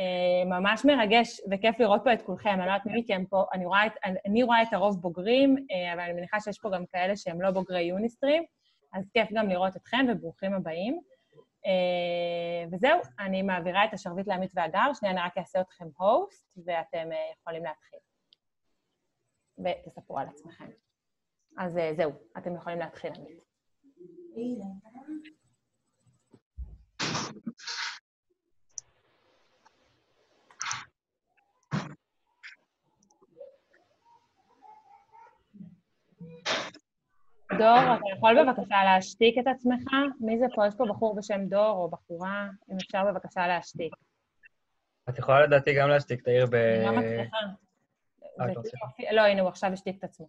אה, ממש מרגש וכיף לראות פה את כולכם. אני לא יודעת מי מכם פה, אני רואה, את, אני רואה את הרוב בוגרים, אה, אבל אני מניחה שיש פה גם כאלה שהם לא בוגרי יוניסטרים, אז כיף גם לראות אתכם וברוכים הבאים. אה, וזהו, אני מעבירה את השרביט לעמית והגר, שנייה אני רק אעשה אתכם הוסט, ואתם יכולים להתחיל. ותספרו על עצמכם. אז זהו, אתם יכולים להתחיל, עמית. דור, אתה יכול בבקשה להשתיק את עצמך? מי זה פה? יש פה בחור בשם דור או בחורה? אם אפשר בבקשה להשתיק. את יכולה לדעתי גם להשתיק, תעיר ב... אני לא מצליחה. אה, לא, הנה, הוא עכשיו השתיק את עצמו.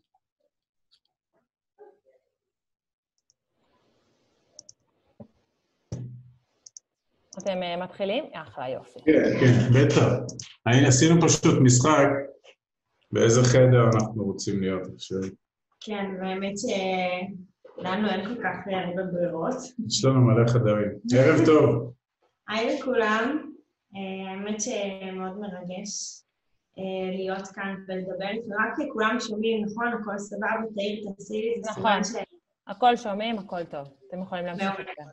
אתם אה, מתחילים? אחלה, יופי. כן, כן, בטח. עשינו פשוט משחק באיזה חדר אנחנו רוצים להיות עכשיו. כן, באמת שלנו אין כל כך הרבה ברירות. יש לנו מלא חדרים. ערב טוב. היי לכולם, אה, האמת שמאוד מרגש אה, להיות כאן ולדבר. רק כולם שומעים, נכון? הכל סבבה, תאיר, תעשי לי, זה סימן ש... הכל שומעים, הכל טוב. אתם יכולים להמשיך איתה.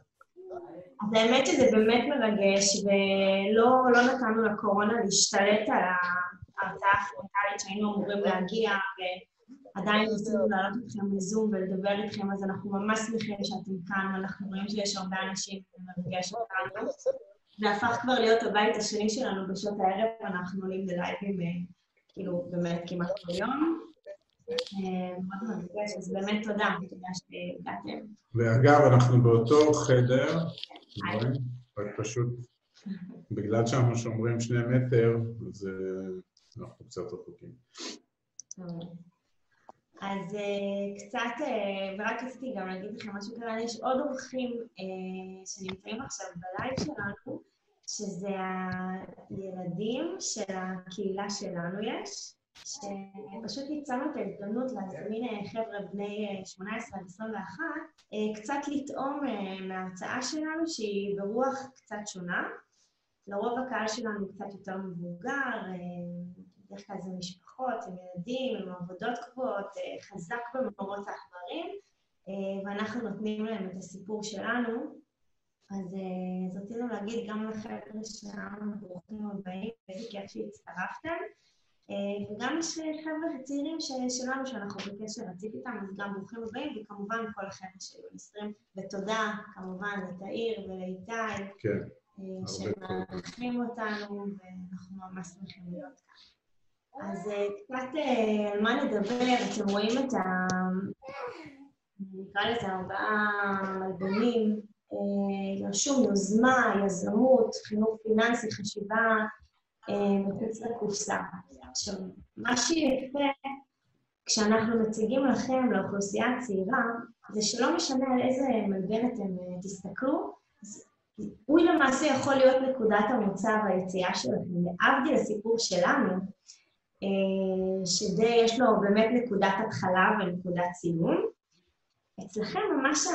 אז האמת שזה באמת מרגש, ולא לא נתנו לקורונה להשתלט על ההרצאה הפרונטלית שהיינו אמורים להגיע, עדיין ניסינו לעלות אתכם לזום ולדבר איתכם, אז אנחנו ממש שמחים שאתם כאן, ואנחנו רואים שיש הרבה אנשים ומרגש אותנו. זה הפך כבר להיות הבית השני שלנו בשעות הערב, אנחנו עולים בלייבים, אה, כאילו, באמת כמעט כל יום. אה, מאוד מרגש, אז באמת תודה, תודה שהגעתם. ואגב, אנחנו באותו חדר, רק פשוט, בגלל שאנחנו שומרים שני מטר, אז אנחנו קצת רחוקים. אז uh, קצת, uh, ורק רציתי גם להגיד לכם משהו קרה, יש עוד אורחים uh, שנמצאים עכשיו בלייב שלנו, שזה הילדים של הקהילה שלנו יש, שפשוט ניצלנו את ההזדמנות להזמין חבר'ה בני 18 עד 21, קצת לטעום מההרצאה שלנו שהיא ברוח קצת שונה. לרוב הקהל שלנו קצת יותר מבוגר, בדרך כלל זה משפחות, עם ילדים, עם עבודות קבועות, אה, חזק במרוץ העכברים, אה, ואנחנו נותנים להם את הסיפור שלנו. אז, אה, אז רצינו להגיד גם לחבר'ה שלנו, ברוכים הבאים, ואיזה כיף שהצטרפתם. וגם יש חבר'ה צעירים שלנו שאנחנו בקשר רציף איתם, אז גם ברוכים הבאים, וכמובן כל החבר'ה של יוניסטרים. ותודה כמובן לתאיר ולאיתי, כן, שמארחים אותנו, ואנחנו ממש שמחים להיות כאן. אז אה, קצת אה, על מה נדבר, אתם רואים את ה... נקרא לזה ארבעה מלבנים, רשום אה, יוזמה, יזמות, חינוך פיננסי, חשיבה מחוץ לקופסה. עכשיו, מה שיפה כשאנחנו מציגים לכם, לאוכלוסייה הצעירה, זה שלא משנה על איזה מלבן אתם תסתכלו, הוא למעשה יכול להיות נקודת המוצא והיציאה שלכם. להבדיל הסיפור שלנו, אה, שדי יש לו באמת נקודת התחלה ונקודת סיום. אצלכם ממש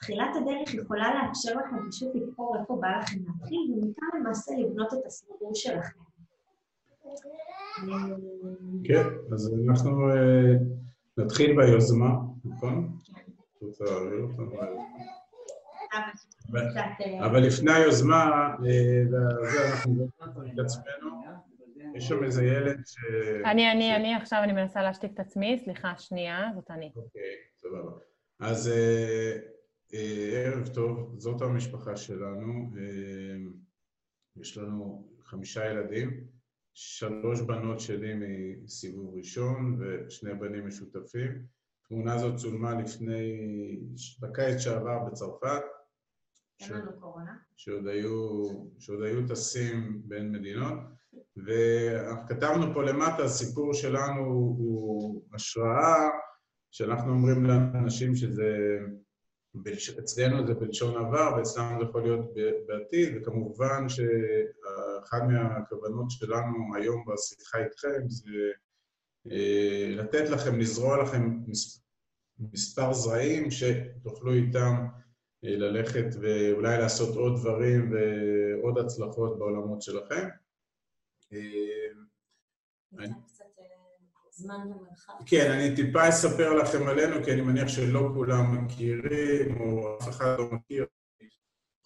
תחילת הדרך יכולה לאפשר לכם פשוט לבחור איפה בא לכם להתחיל, ומכאן למעשה לבנות את הסיפור שלכם. כן, אז אנחנו אה, נתחיל ביוזמה, נכון? אה, אבל לפני היוזמה, וזה אנחנו את עצמנו. יש שם איזה ילד ש... אני, אני, אני עכשיו, אני מנסה להשתיק את עצמי, סליחה, שנייה, זאת אני. אוקיי, סבבה. אז אה, אה, ערב טוב, זאת המשפחה שלנו. אה, יש לנו חמישה ילדים, שלוש בנות שלי מסיבוב ראשון ושני בנים משותפים. התמונה הזאת צולמה לפני, בקיץ שעבר בצרפת. אין לנו קורונה. שעוד היו, שעוד היו טסים בין מדינות. וכתבנו פה למטה, הסיפור שלנו הוא השראה, שאנחנו אומרים לאנשים שזה, אצלנו זה בלשון עבר ואצלנו זה יכול להיות בעתיד, וכמובן שאחת מהכוונות שלנו היום בשיחה איתכם זה אה, לתת לכם, לזרוע לכם מספר זרעים שתוכלו איתם אה, ללכת ואולי לעשות עוד דברים ועוד הצלחות בעולמות שלכם. אני- קצת אה, זמן ומרחב. כן, אני טיפה אספר לכם עלינו, כי אני מניח שלא כולם מכירים, או אף אחד לא מכיר,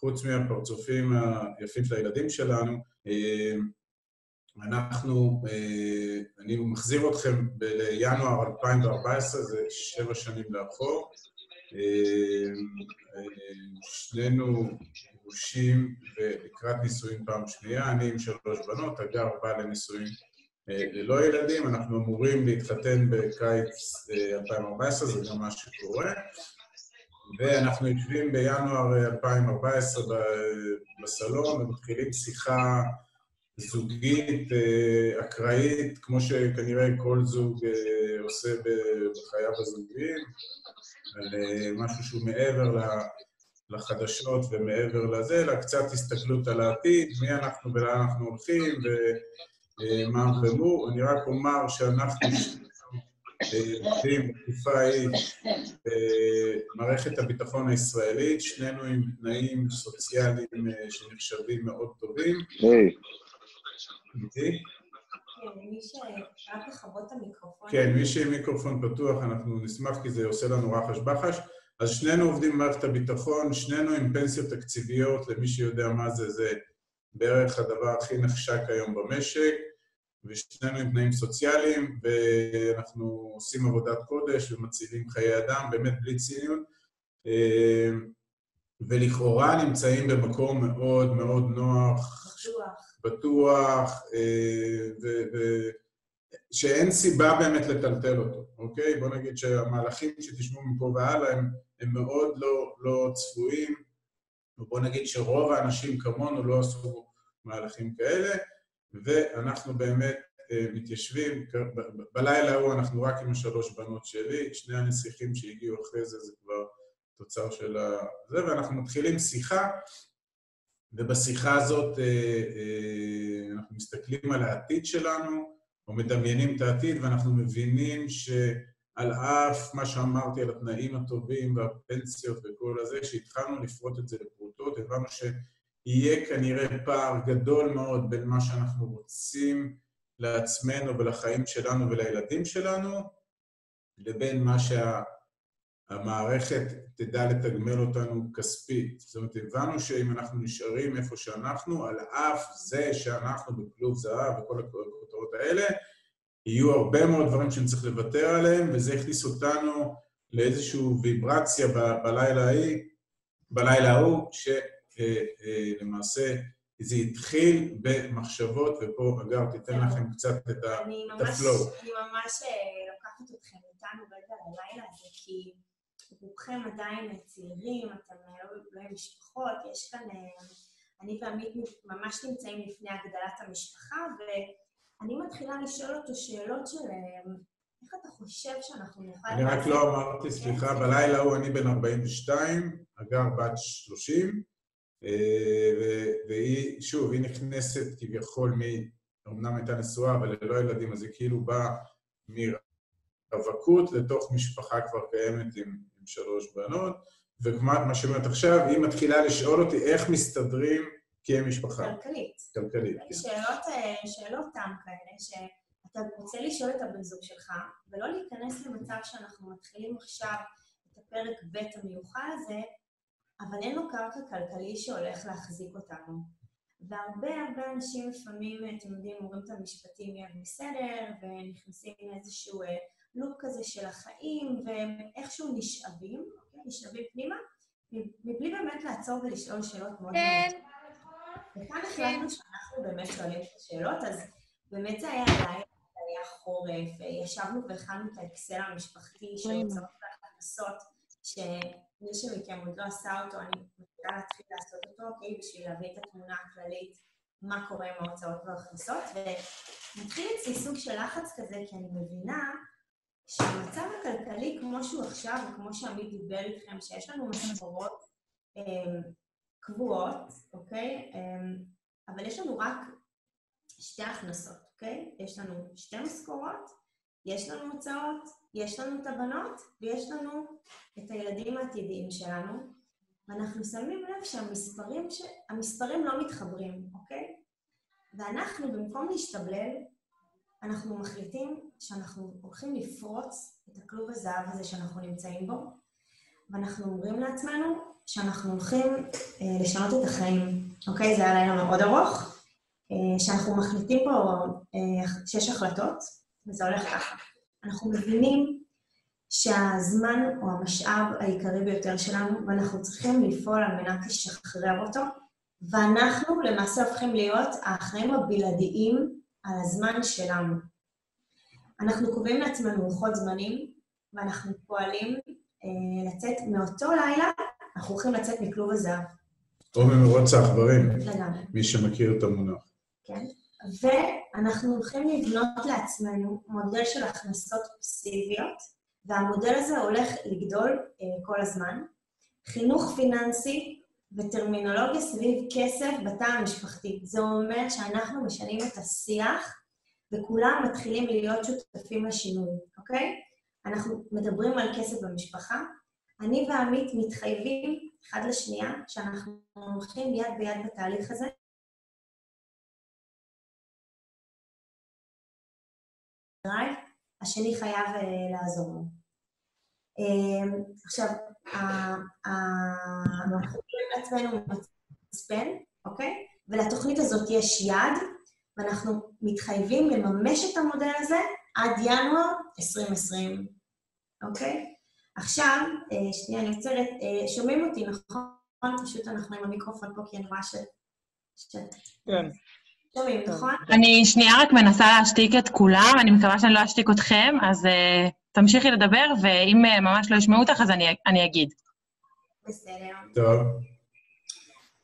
חוץ מהפרצופים היפים של הילדים שלנו. אה, אנחנו, אה, אני מחזיר אתכם בינואר 2014, זה שבע שנים לאחור. אה, אה, שנינו גרושים ולקראת נישואים פעם שנייה, אני עם שלוש בנות, הגר בא לנישואים אה, ללא ילדים, אנחנו אמורים להתחתן בקיץ אה, 2014, זה גם מה שקורה. ואנחנו יושבים בינואר אה, 2014 ב- בסלון ומתחילים שיחה זוגית, אה, אקראית, כמו שכנראה כל זוג אה, עושה בחייו הזוגיים, על אה, משהו שהוא מעבר ל- לחדשות ומעבר לזה, אלא קצת הסתכלות על העתיד, מי אנחנו ולאן אנחנו הולכים, ומה ומו. אני רק אומר שאנחנו אה, עובדים בתקופה ההיא במערכת הביטחון הישראלית, שנינו עם תנאים סוציאליים אה, שנחשבים מאוד טובים. כן, מי המיקרופון. כן, מי שעם מיקרופון פתוח, אנחנו נשמח כי זה עושה לנו רחש בחש. אז שנינו עובדים במערכת הביטחון, שנינו עם פנסיות תקציביות, למי שיודע מה זה, זה בערך הדבר הכי נחשק היום במשק, ושנינו עם תנאים סוציאליים, ואנחנו עושים עבודת קודש ומצילים חיי אדם, באמת בלי ציניות. אה, ולכאורה נמצאים במקום מאוד מאוד נוח, בטוח. בטוח, אה, ו- ו- שאין סיבה באמת לטלטל אותו, אוקיי? בוא נגיד שהמהלכים שתשמעו מפה והלאה הם, הם מאוד לא, לא צפויים, ובוא נגיד שרוב האנשים כמונו לא עשו מהלכים כאלה, ואנחנו באמת אה, מתיישבים, בלילה ההוא אנחנו רק עם השלוש בנות שלי, שני הנסיכים שהגיעו אחרי זה זה כבר תוצר של ה... זה, ואנחנו מתחילים שיחה, ובשיחה הזאת אה, אה, אנחנו מסתכלים על העתיד שלנו, או מדמיינים את העתיד, ואנחנו מבינים שעל אף מה שאמרתי על התנאים הטובים והפנסיות וכל הזה, שהתחלנו לפרוט את זה לפרוטות, הבנו שיהיה כנראה פער גדול מאוד בין מה שאנחנו רוצים לעצמנו ולחיים שלנו ולילדים שלנו, לבין מה שה... המערכת תדע לתגמל אותנו כספית. זאת אומרת, הבנו שאם אנחנו נשארים איפה שאנחנו, על אף זה שאנחנו בכלוב זהב וכל הכותרות האלה, יהיו הרבה מאוד דברים שנצטרך לוותר עליהם, וזה הכניס אותנו לאיזושהי ויברציה בלילה ההיא, בלילה ההוא, שלמעשה זה התחיל במחשבות, ופה, אגר, תיתן לכם קצת את. אני ממש, הפלואו. אני ממש אה, לוקחת אתכם איתנו רגע ללילה הזה, כי רובכם עדיין צעירים, אתם אה, לא לא משפחות, יש כאן... אה, אני ועמית ממש נמצאים לפני הגדלת המשפחה, ואני מתחילה לשאול אותו שאלות של איך אתה חושב שאנחנו נוכל... אני רק לא אמרתי, סליחה, בלילה ההוא אני בן 42, אגר בת 30, אה, והיא, שוב, היא נכנסת כביכול מ... אמנם הייתה נשואה, אבל ללא ילדים, אז היא כאילו באה מרווקות לתוך משפחה כבר קיימת עם, עם שלוש בנות, וכמו מה שאומרת עכשיו, היא מתחילה לשאול אותי איך מסתדרים כמשפחה כלכלית. כלכלית. כן. שאלות, אה, שאלות תם כאלה, שאתה רוצה לשאול את הבן זוג שלך, ולא להיכנס למצב שאנחנו מתחילים עכשיו את הפרק ב' המיוחד הזה, אבל אין לו קרקע כלכלי שהולך להחזיק אותנו. והרבה הרבה אנשים לפעמים, אתם יודעים, אומרים את המשפטים יהיה בסדר, ונכנסים לאיזשהו אה, לופ כזה של החיים, ואיכשהו נשאבים, אוקיי? נשאבים פנימה, מבלי באמת לעצור ולשאול שאלות מאוד כן. וכאן החלטנו שאנחנו באמת שואלים את השאלות, אז באמת זה היה לילה, היה חורף, ישבנו והכנו את האקסל המשפחתי של הוצאות והכנסות, שמי שמכם עוד לא עשה אותו, אני מתחילה להתחיל לעשות אותו, אוקיי, בשביל להביא את התמונה הכללית, מה קורה עם ההוצאות וההכנסות, ומתחיל אצלי סוג של לחץ כזה, כי אני מבינה שהמצב הכלכלי כמו שהוא עכשיו, וכמו שעמית דיבר איתכם, שיש לנו משכורות, אמ, קבועות, אוקיי? אמ, אבל יש לנו רק שתי הכנסות, אוקיי? יש לנו שתי משכורות, יש לנו הוצאות, יש לנו את הבנות, ויש לנו את הילדים העתידיים שלנו, ואנחנו שמים לב שהמספרים ש... המספרים לא מתחברים, אוקיי? ואנחנו, במקום להשתבלל, אנחנו מחליטים שאנחנו הולכים לפרוץ את הכלוב הזהב הזה שאנחנו נמצאים בו, ואנחנו אומרים לעצמנו שאנחנו הולכים אה, לשנות את החיים, אוקיי? זה היה לילה מאוד ארוך, אה, שאנחנו מחליטים פה אה, שש החלטות, וזה הולך ככה. אנחנו מבינים שהזמן הוא המשאב העיקרי ביותר שלנו, ואנחנו צריכים לפעול על מנת לשחרר אותו, ואנחנו למעשה הופכים להיות האחראים הבלעדיים על הזמן שלנו. אנחנו קובעים לעצמנו לוחות זמנים, ואנחנו פועלים אה, לצאת מאותו לילה, אנחנו הולכים לצאת מכלוב הזהב. או ממרוץ העכברים, לגמרי. מי שמכיר את המונח. כן? ואנחנו הולכים לבנות לעצמנו מודל של הכנסות פסיביות, והמודל הזה הולך לגדול אה, כל הזמן. חינוך פיננסי וטרמינולוגיה סביב כסף בתא המשפחתי. זה אומר שאנחנו משנים את השיח וכולם מתחילים להיות שותפים לשינוי, אוקיי? אנחנו מדברים על כסף במשפחה. אני ועמית מתחייבים אחד לשנייה שאנחנו הולכים יד ביד בתהליך הזה, drive, השני חייב אה, לעזור לו. אה, עכשיו, אנחנו קוראים לעצמנו מצפן, אוקיי? ולתוכנית הזאת יש יעד, ואנחנו מתחייבים לממש את המודל הזה עד ינואר 2020, אוקיי? עכשיו, אה, שנייה, אני עוצרת, אה, שומעים אותי, נכון? פשוט אנחנו עם המיקרופון פה, כי אני רואה ש... כן. שומעים, נכון? אני שנייה רק מנסה להשתיק את כולם, אני מקווה שאני לא אשתיק אתכם, אז uh, תמשיכי לדבר, ואם uh, ממש לא ישמעו אותך, אז אני, אני אגיד. בסדר. טוב,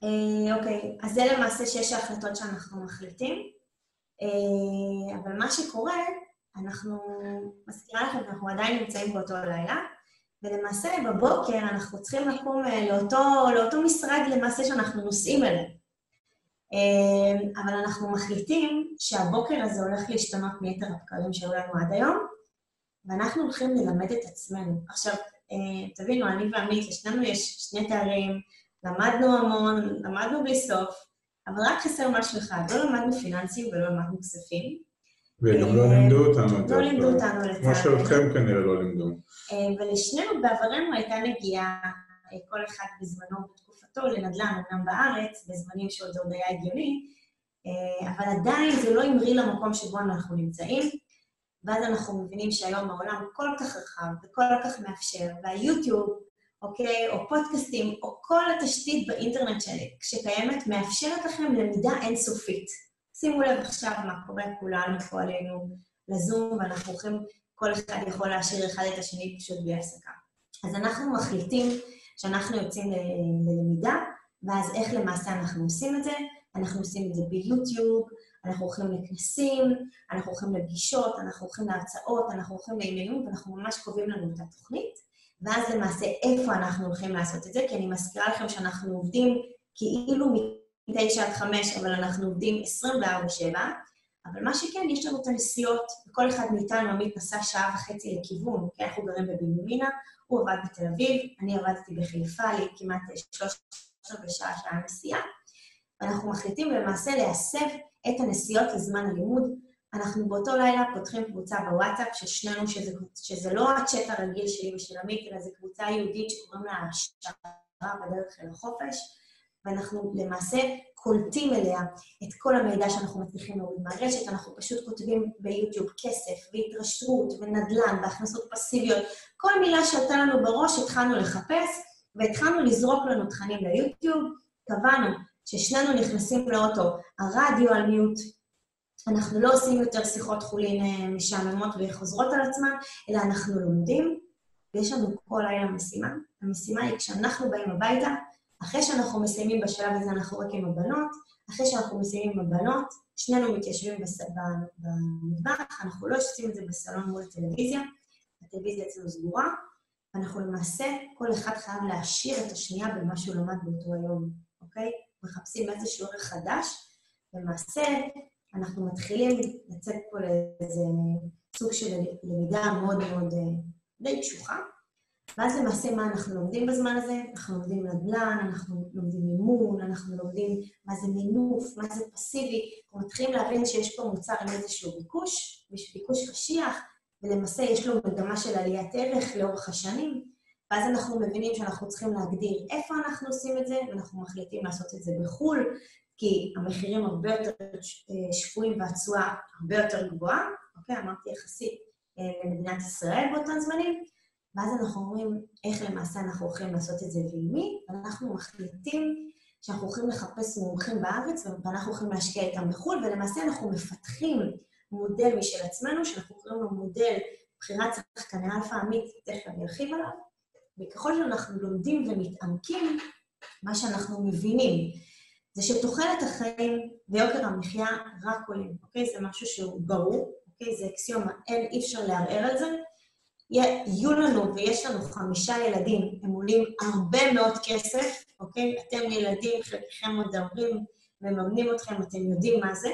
אה, אוקיי, אז זה למעשה שש ההחלטות שאנחנו מחליטים. אה, אבל מה שקורה, אנחנו, מזכירה לכם שאנחנו עדיין נמצאים באותו לילה, ולמעשה בבוקר אנחנו צריכים לקום אה, לאותו, לאותו משרד למעשה שאנחנו נוסעים אליו. אה, אבל אנחנו מחליטים שהבוקר הזה הולך להשתנות מיתר הבקרים שהיו לנו עד היום, ואנחנו הולכים ללמד את עצמנו. עכשיו, אה, תבינו, אני ועמית, לשנינו יש שני תארים, למדנו המון, למדנו בלי סוף, אבל רק חסר משהו אחד, לא למדנו פיננסים ולא למדנו כספים. וגם לא לימדו אותנו את זה. לא לימדו אותנו כמו לצערנו. שאתכם כנראה לא לימדו. אה, ולשנינו בעברנו הייתה נגיעה, אה, כל אחד בזמנו בתקופתו, לנדל"ן, אמנם בארץ, בזמנים שעוד עוד היה הגיוני, אה, אבל עדיין זה לא המריא למקום שבו אנחנו נמצאים, ואז אנחנו מבינים שהיום העולם כל כך רחב וכל כך מאפשר, והיוטיוב, אוקיי, או פודקאסטים, או כל התשתית באינטרנט שלי, שקיימת, מאפשרת לכם למידה אינסופית. שימו לב עכשיו מה קורה, כולנו פה עלינו לזום, ואנחנו הולכים, כל אחד יכול להשאיר אחד את השני פשוט בלי הפסקה. אז אנחנו מחליטים שאנחנו יוצאים ללמידה, ואז איך למעשה אנחנו עושים את זה? אנחנו עושים את זה ביוטיוב, אנחנו הולכים לכנסים, אנחנו הולכים לפגישות, אנחנו הולכים להרצאות, אנחנו הולכים לעניינים, ואנחנו ממש קובעים לנו את התוכנית. ואז למעשה איפה אנחנו הולכים לעשות את זה, כי אני מזכירה לכם שאנחנו עובדים כאילו מ-9 עד 5, אבל אנחנו עובדים 24-7, אבל מה שכן, יש לנו את הנסיעות, וכל אחד מאיתנו, עמית נסע שעה וחצי לכיוון, כי אנחנו גרים בבנימינה, הוא עבד בתל אביב, אני עבדתי בחיפה, לי כמעט שלוש רבעי שעה שעה נסיעה, ואנחנו מחליטים למעשה להסב את הנסיעות לזמן הלימוד. אנחנו באותו לילה פותחים קבוצה בוואטסאפ של שנינו, שזה, שזה לא הצ'אט הרגיל שלי ושל עמית, אלא זו קבוצה יהודית שקוראים לה השערה בדרך אל החופש, ואנחנו למעשה קולטים אליה את כל המידע שאנחנו מצליחים להוריד מהרשת, אנחנו פשוט כותבים ביוטיוב כסף והתרשתות ונדל"ן והכנסות פסיביות, כל מילה שעלתה לנו בראש התחלנו לחפש, והתחלנו לזרוק לנו תכנים ליוטיוב, קבענו ששנינו נכנסים לאוטו, הרדיו על מיוט, אנחנו לא עושים יותר שיחות חולין אה, משעממות וחוזרות על עצמן, אלא אנחנו לומדים, ויש לנו כל לילה משימה. המשימה היא כשאנחנו באים הביתה, אחרי שאנחנו מסיימים בשלב הזה, אנחנו רק עם הבנות, אחרי שאנחנו מסיימים עם הבנות, שנינו מתיישבים במטבח, אנחנו לא עושים את זה בסלון מול הטלוויזיה, הטלוויזיה אצלנו סגורה, ואנחנו למעשה, כל אחד חייב להעשיר את השנייה במה שהוא למד באותו היום, אוקיי? מחפשים איזשהו ערך חדש, למעשה אנחנו מתחילים לצאת פה לאיזה סוג של למידה מאוד מאוד אה, די קשוחה, ואז למעשה מה אנחנו לומדים בזמן הזה? אנחנו לומדים נדל"ן, אנחנו לומדים מימון, אנחנו לומדים מה זה מינוף, מה זה פסיבי, אנחנו מתחילים להבין שיש פה מוצר עם איזשהו ביקוש, ביקוש קשיח, ולמעשה יש לו מגמה של עליית ערך לאורך השנים, ואז אנחנו מבינים שאנחנו צריכים להגדיר איפה אנחנו עושים את זה, ואנחנו מחליטים לעשות את זה בחו"ל, כי המחירים הרבה יותר אה, שפויים והתשואה הרבה יותר גבוהה, אוקיי? אמרתי יחסית אה, למדינת ישראל באותם זמנים, ואז אנחנו אומרים איך למעשה אנחנו הולכים לעשות את זה ועם מי, ואנחנו מחליטים שאנחנו הולכים לחפש מומחים בארץ ואנחנו הולכים להשקיע איתם בחו"ל, ולמעשה אנחנו מפתחים מודל משל עצמנו, שאנחנו קוראים לו מודל בחירת שחקני אלפא עמית, תכף אני ארחיב עליו, וככל שאנחנו לומדים ומתעמקים, מה שאנחנו מבינים זה שתוחלת החיים ויוקר המחיה רק עולים, אוקיי? זה משהו שהוא ברור, אוקיי? זה אקסיומה, אין, אי אפשר לערער על זה. יהיו לנו, ויש לנו חמישה ילדים, הם עולים הרבה מאוד כסף, אוקיי? אתם ילדים, חלקכם עוד ההורים מממנים אתכם, אתם יודעים מה זה.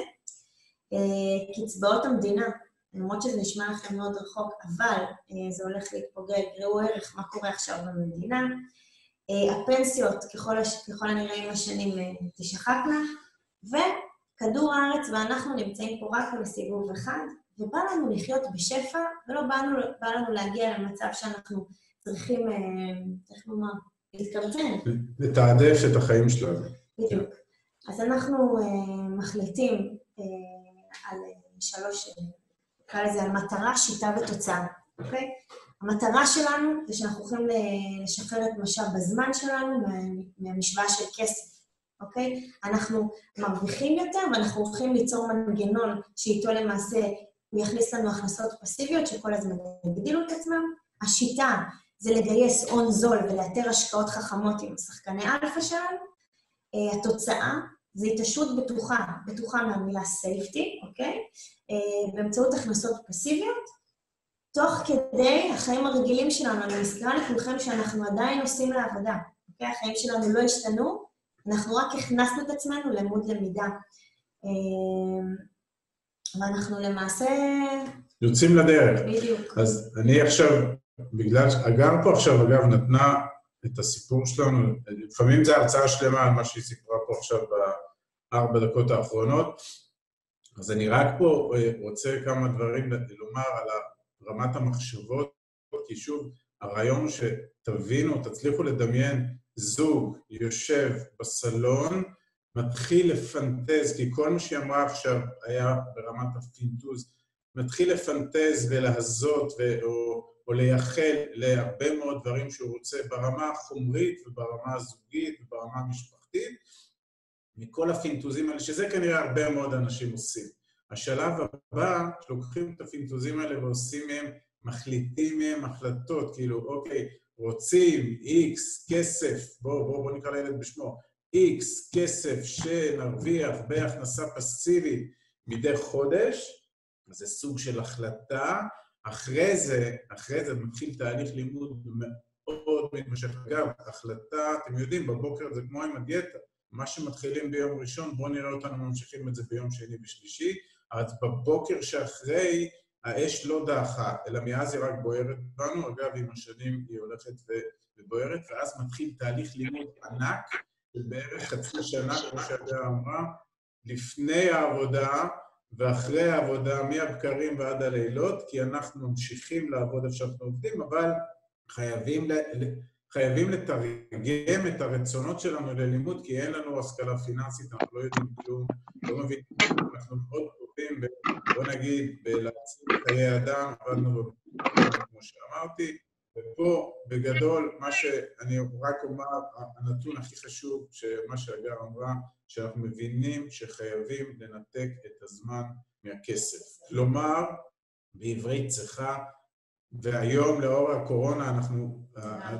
אה, קצבאות המדינה, למרות שזה נשמע לכם מאוד רחוק, אבל אה, זה הולך להתפוגג, ראו ערך מה קורה עכשיו במדינה. אה, הפנסיות, ככל, הש... ככל הנראה עם השנים, תשחקנה, וכדור הארץ ואנחנו נמצאים פה רק בסיבוב אחד, ובא לנו לחיות בשפע, ולא באנו, בא לנו להגיע למצב שאנחנו צריכים, איך לומר, להתקרצן. לתעדף את החיים שלנו. בדיוק. אז אנחנו מחליטים על שלוש, נקרא לזה, על מטרה, שיטה ותוצאה, אוקיי? המטרה שלנו זה שאנחנו הולכים לשחרר את משאב הזמן שלנו מהמשוואה של כסף, אוקיי? אנחנו מרוויחים יותר ואנחנו הולכים ליצור מנגנון שאיתו למעשה הוא יכניס לנו הכנסות פסיביות שכל הזמן יגדילו את עצמם. השיטה זה לגייס הון זול ולאתר השקעות חכמות עם שחקני אלפא שלנו. אה, התוצאה זה התעשרות בטוחה, בטוחה מהמילה safety, אוקיי? אה, באמצעות הכנסות פסיביות, תוך כדי החיים הרגילים שלנו. אני מזכירה לכולכם שאנחנו עדיין עושים לעבודה, אוקיי? החיים שלנו לא השתנו, אנחנו רק הכנסנו את עצמנו למוד למידה. ואנחנו למעשה... יוצאים לדרך. בדיוק. אז אני עכשיו, בגלל, הגר פה עכשיו, אגב, נתנה את הסיפור שלנו, לפעמים זו הרצאה שלמה על מה שהיא סיפרה פה עכשיו בארבע דקות האחרונות, אז אני רק פה אה, רוצה כמה דברים לומר על רמת המחשבות, כי שוב, הרעיון הוא שתבינו, תצליחו לדמיין זוג יושב בסלון, מתחיל לפנטז, כי כל מה שהיא אמרה עכשיו היה ברמת הפינטוז, מתחיל לפנטז ולהזות ו... או או לייחל להרבה מאוד דברים שהוא רוצה ברמה החומרית וברמה הזוגית וברמה המשפחתית, מכל הפינטוזים האלה, שזה כנראה הרבה מאוד אנשים עושים. השלב הבא, שלוקחים את הפינטוזים האלה ועושים מהם, מחליטים מהם החלטות, כאילו, אוקיי, רוצים איקס כסף, בואו בוא, בוא נקרא לילד בשמו, איקס כסף שנרוויח בהכנסה פסיבית מדי חודש, זה סוג של החלטה, אחרי זה, אחרי זה מתחיל תהליך לימוד מאוד מתמשך. אגב, החלטה, אתם יודעים, בבוקר זה כמו עם הדיאטה. מה שמתחילים ביום ראשון, בואו נראה אותנו ממשיכים את זה ביום שני ושלישי. אז בבוקר שאחרי, האש לא דעכה, אלא מאז היא רק בוערת בנו. אגב, עם השנים היא הולכת ובוערת, ואז מתחיל תהליך לימוד ענק, בערך חצי שנה, כמו שהגר אמרה, לפני העבודה, ואחרי העבודה, מהבקרים ועד הלילות, כי אנחנו ממשיכים לעבוד איפה שאנחנו עובדים, אבל חייבים, חייבים לתרגם את הרצונות שלנו ללימוד, כי אין לנו השכלה פיננסית, אנחנו לא יודעים כלום, לא מבינים, אנחנו מאוד טובים, בוא נגיד, בלהציל חיי אדם, עבדנו כמו שאמרתי, ופה, בגדול, מה שאני רק אומר, הנתון הכי חשוב, מה שהגר אמרה, שאנחנו מבינים שחייבים לנתק את הזמן מהכסף. כלומר, בעברית צריכה, והיום לאור הקורונה אנחנו,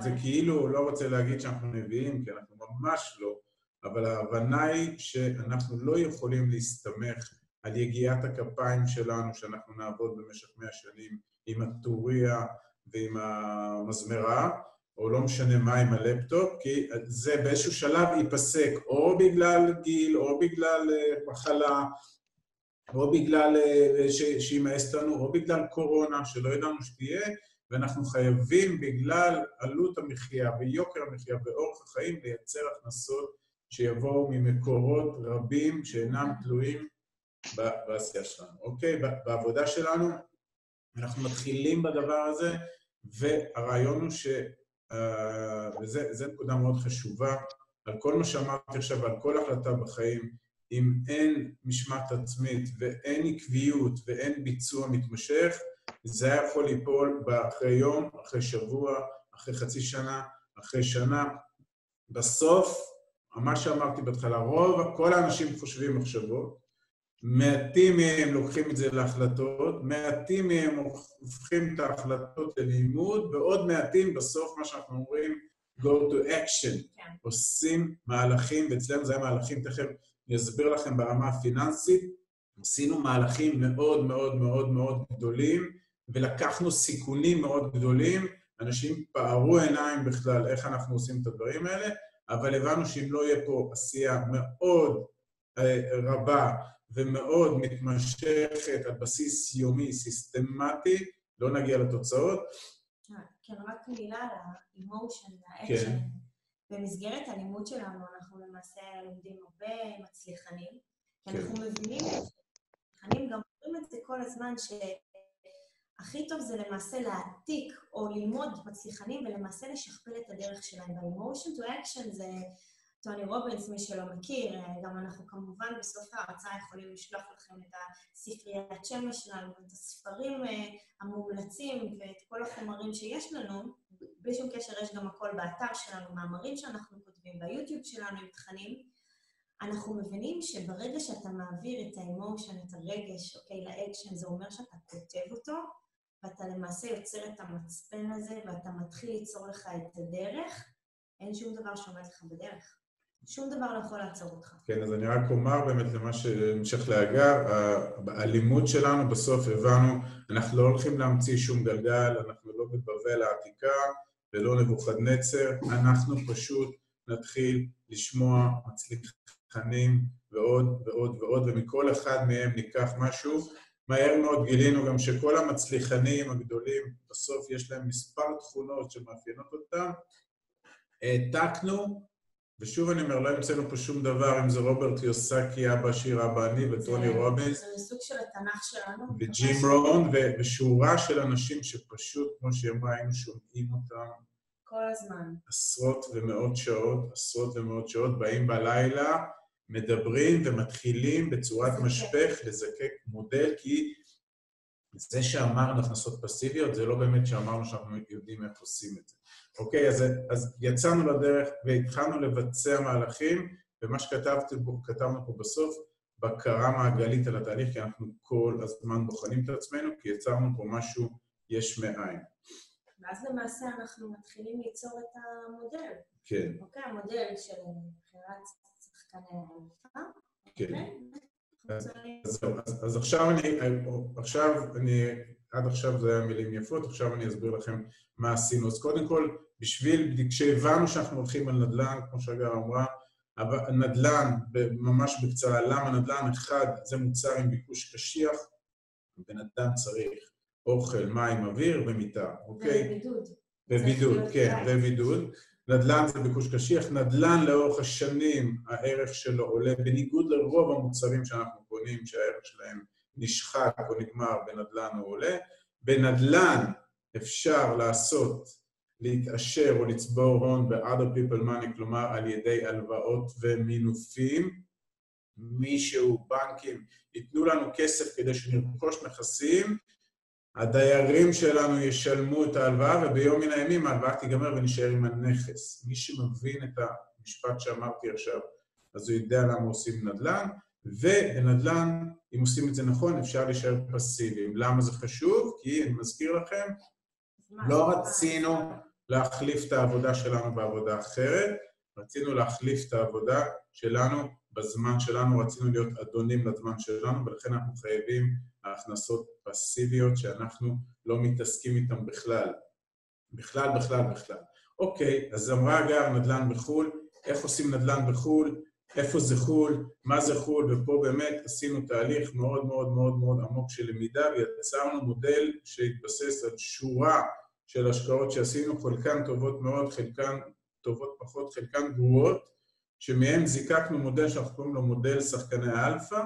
זה כאילו, לא רוצה להגיד שאנחנו נביאים, כי אנחנו ממש לא, אבל ההבנה היא שאנחנו לא יכולים להסתמך על יגיעת הכפיים שלנו, שאנחנו נעבוד במשך מאה שנים עם הטוריה ועם המזמרה, או לא משנה מה עם הלפטופ, כי זה באיזשהו שלב ייפסק, או בגלל גיל, או בגלל אה, מחלה, או בגלל אה, שימאס לנו, או בגלל קורונה, שלא ידענו שתהיה, ואנחנו חייבים בגלל עלות המחיה ויוקר המחיה ואורח החיים לייצר הכנסות שיבואו ממקורות רבים שאינם תלויים בעשייה שלנו. אוקיי? בעבודה שלנו אנחנו מתחילים בדבר הזה, והרעיון הוא ש... Uh, וזו נקודה מאוד חשובה, על כל מה שאמרתי עכשיו, על כל החלטה בחיים, אם אין משמעת עצמית ואין עקביות ואין ביצוע מתמשך, זה היה יכול ליפול אחרי יום, אחרי שבוע, אחרי חצי שנה, אחרי שנה. בסוף, מה שאמרתי בהתחלה, רוב, כל האנשים חושבים מחשבות, מעטים מהם לוקחים את זה להחלטות, מעטים מהם הופכים את ההחלטות ללימוד, ועוד מעטים בסוף, מה שאנחנו אומרים, go to action, כן. עושים מהלכים, ואצלנו זה היה מהלכים, תכף אני אסביר לכם ברמה הפיננסית, עשינו מהלכים מאוד מאוד מאוד מאוד גדולים, ולקחנו סיכונים מאוד גדולים, אנשים פערו עיניים בכלל איך אנחנו עושים את הדברים האלה, אבל הבנו שאם לא יהיה פה עשייה מאוד רבה ומאוד מתמשכת על בסיס יומי, סיסטמטי, לא נגיע לתוצאות. כן, רק מילה על האמושן והאקשן. כן. במסגרת הלימוד שלנו אנחנו למעשה לומדים הרבה מצליחנים, כי כן. אנחנו מבינים, מצליחנים גם אומרים את זה כל הזמן, שהכי טוב זה למעשה להעתיק או ללמוד מצליחנים ולמעשה לשכפל את הדרך שלהם. to action זה טוני רובינס, מי שלא מכיר, גם אנחנו כמובן בסוף ההרצאה יכולים לשלוח לכם את הספריית שמש שלנו, את הספרים אה, המומלצים ואת כל החומרים שיש לנו. בלי שום קשר, יש גם הכל באתר שלנו, מאמרים שאנחנו כותבים, ביוטיוב שלנו עם תכנים. אנחנו מבינים שברגע שאתה מעביר את האמושן, את הרגש, אוקיי, לאקשן, זה אומר שאתה כותב אותו, ואתה למעשה יוצר את המצפן הזה, ואתה מתחיל ליצור לך את הדרך, אין שום דבר שעומד לך בדרך. שום דבר לא יכול לעצור אותך. כן, אז אני רק אומר באמת למה שהמשך להגר, הלימוד שלנו בסוף הבנו, אנחנו לא הולכים להמציא שום גלגל, אנחנו לא בבבל העתיקה ולא נבוכדנצר, אנחנו פשוט נתחיל לשמוע מצליחנים ועוד ועוד ועוד, ומכל אחד מהם ניקח משהו. מהר מאוד גילינו גם שכל המצליחנים הגדולים, בסוף יש להם מספר תכונות שמאפיינות אותם. העתקנו ושוב אני אומר, לא המצאנו פה שום דבר, אם זה רוברט יוסקי, אבא שיר, אבא אני וטוני רובינס. זה סוג של התנ"ך שלנו. וג'ים רון, ושורה של אנשים שפשוט, כמו שהיא אמרה, היינו שומעים אותם. כל הזמן. עשרות ומאות שעות, עשרות ומאות שעות, באים בלילה, מדברים ומתחילים בצורת משפך לזקק מודל, כי זה שאמרנו הכנסות פסיביות, זה לא באמת שאמרנו שאנחנו יודעים איך עושים את זה. אוקיי, אז, אז יצאנו לדרך והתחלנו לבצע מהלכים, ומה שכתבנו פה בסוף, בקרה מעגלית על התהליך, כי אנחנו כל הזמן בוחנים את עצמנו, כי יצרנו פה משהו יש מאין. ואז למעשה אנחנו מתחילים ליצור את המודל. כן. אוקיי, המודל של בחירת שחקני אלופה. כן. אוקיי? אז, עכשיו אני, עכשיו אני, עד עכשיו זה היה מילים יפות, עכשיו אני אסביר לכם מה עשינו. אז קודם כל, בשביל, כשהבנו שאנחנו הולכים על נדל"ן, כמו שהגר אמרה, נדל"ן, ממש בקצרה, למה נדל"ן? אחד, זה מוצר עם ביקוש קשיח, בן אדם צריך אוכל, מים, אוויר ומיטה, אוקיי? ובידוד. ובידוד, כן, ובידוד. נדל"ן זה ביקוש קשיח, נדל"ן לאורך השנים, הערך שלו עולה, בניגוד לרוב המוצרים שאנחנו קונים, שהערך שלהם נשחק או נגמר, בנדל"ן הוא עולה. בנדל"ן אפשר לעשות, להתעשר או לצבור הון ב-other people money, כלומר על ידי הלוואות ומינופים. מישהו, בנקים, ייתנו לנו כסף כדי שנרכוש נכסים, הדיירים שלנו ישלמו את ההלוואה, וביום מן הימים ההלוואה תיגמר ונשאר עם הנכס. מי שמבין את המשפט שאמרתי עכשיו, אז הוא יודע למה עושים נדל"ן, ובנדל"ן, אם עושים את זה נכון, אפשר להישאר פסיביים. למה זה חשוב? כי, אני מזכיר לכם, לא רצינו להחליף את העבודה שלנו בעבודה אחרת, רצינו להחליף את העבודה שלנו בזמן שלנו, רצינו להיות אדונים לזמן שלנו, ולכן אנחנו חייבים הכנסות פסיביות שאנחנו לא מתעסקים איתן בכלל. בכלל, בכלל, בכלל. אוקיי, אז אמרה הגר נדל"ן בחו"ל, איך עושים נדל"ן בחו"ל, איפה זה חו"ל, מה זה חו"ל, ופה באמת עשינו תהליך מאוד מאוד מאוד מאוד עמוק של למידה ויצרנו מודל שהתבסס על שורה של השקעות שעשינו, חלקן טובות מאוד, חלקן טובות פחות, חלקן גרועות, שמהם זיקקנו מודל שאנחנו קוראים לו מודל שחקני האלפא,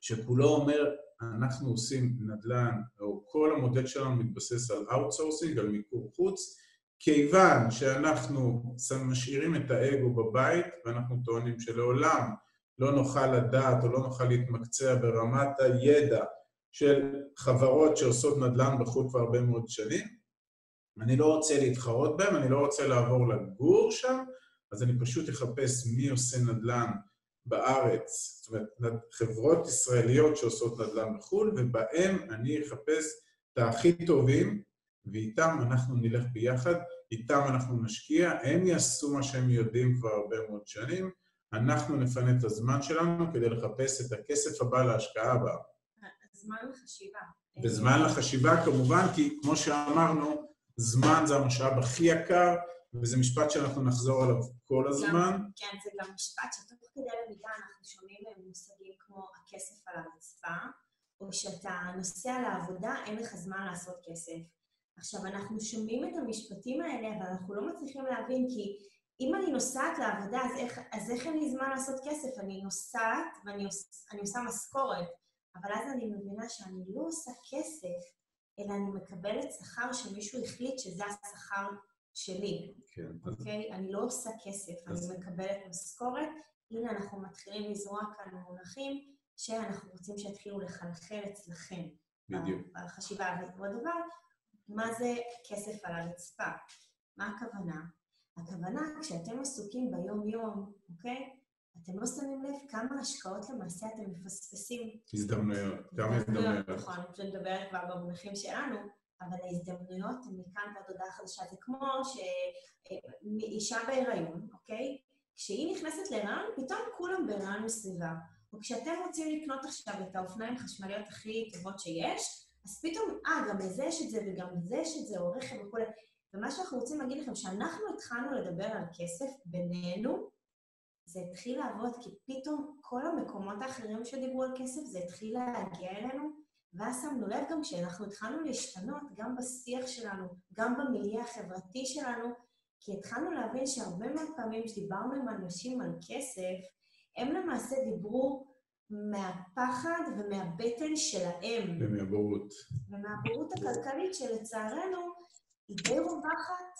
שכולו אומר, אנחנו עושים נדל"ן, או כל המודל שלנו מתבסס על outsourcing, על מיקור חוץ, כיוון שאנחנו משאירים את האגו בבית, ואנחנו טוענים שלעולם לא נוכל לדעת או לא נוכל להתמקצע ברמת הידע של חברות שעושות נדל"ן בחו"ל כבר הרבה מאוד שנים. אני לא רוצה להתחרות בהם, אני לא רוצה לעבור לגור שם, אז אני פשוט אחפש מי עושה נדל"ן בארץ, זאת אומרת, חברות ישראליות שעושות נדל"ן בחו"ל, ובהם אני אחפש את הכי טובים, ואיתם אנחנו נלך ביחד, איתם אנחנו נשקיע, הם יעשו מה שהם יודעים כבר הרבה מאוד שנים, אנחנו נפנה את הזמן שלנו כדי לחפש את הכסף הבא להשקעה הבאה. זמן לחשיבה. וזמן לחשיבה כמובן, כי כמו שאמרנו, זמן זה המשאב הכי יקר, וזה משפט שאנחנו נחזור עליו כל הזמן. גם, כן, זה גם משפט שתוך כדי למידה אנחנו שומעים מושגים כמו הכסף על הרצפה, או שאתה נוסע לעבודה, אין לך זמן לעשות כסף. עכשיו, אנחנו שומעים את המשפטים האלה, אבל אנחנו לא מצליחים להבין, כי אם אני נוסעת לעבודה, אז איך, אז איך אין לי זמן לעשות כסף? אני נוסעת ואני עושה משכורת, אבל אז אני מבינה שאני לא עושה כסף, אלא אני מקבלת שכר שמישהו החליט שזה השכר שלי. כן. אוקיי? אני לא עושה כסף, אז... אני מקבלת משכורת. הנה, אנחנו מתחילים לזרוע כאן מונחים שאנחנו רוצים שיתחילו לחלחל אצלכם. בדיוק. בחשיבה. ועוד דבר, מה זה כסף על הרצפה? מה הכוונה? הכוונה, כשאתם עסוקים ביום-יום, אוקיי? אתם לא שמים לב כמה השקעות למעשה אתם מפספסים. הזדמנויות, כמה הזדמנויות. נכון, אני פשוט מדברת כבר במונחים שלנו, אבל ההזדמנויות מכאן ועד הודעה חדשה. זה כמו שאישה בהיריון, אוקיי? כשהיא נכנסת להיריון, פתאום כולם בהיריון מסביבה. או כשאתם רוצים לקנות עכשיו את האופניים החשמליות הכי טובות שיש, אז פתאום, אה, גם לזה יש את זה וגם לזה יש את זה, או רכב וכולי. ומה שאנחנו רוצים להגיד לכם, שאנחנו התחלנו לדבר על כסף בינינו, זה התחיל לעבוד, כי פתאום כל המקומות האחרים שדיברו על כסף, זה התחיל להגיע אלינו, ואז שמנו לב גם כשאנחנו התחלנו להשתנות, גם בשיח שלנו, גם במיליה החברתי שלנו, כי התחלנו להבין שהרבה מאוד פעמים שדיברנו עם אנשים על כסף, הם למעשה דיברו מהפחד ומהבטן שלהם. ומהבורות. ומהבורות הכלכלית שלצערנו היא די רווחת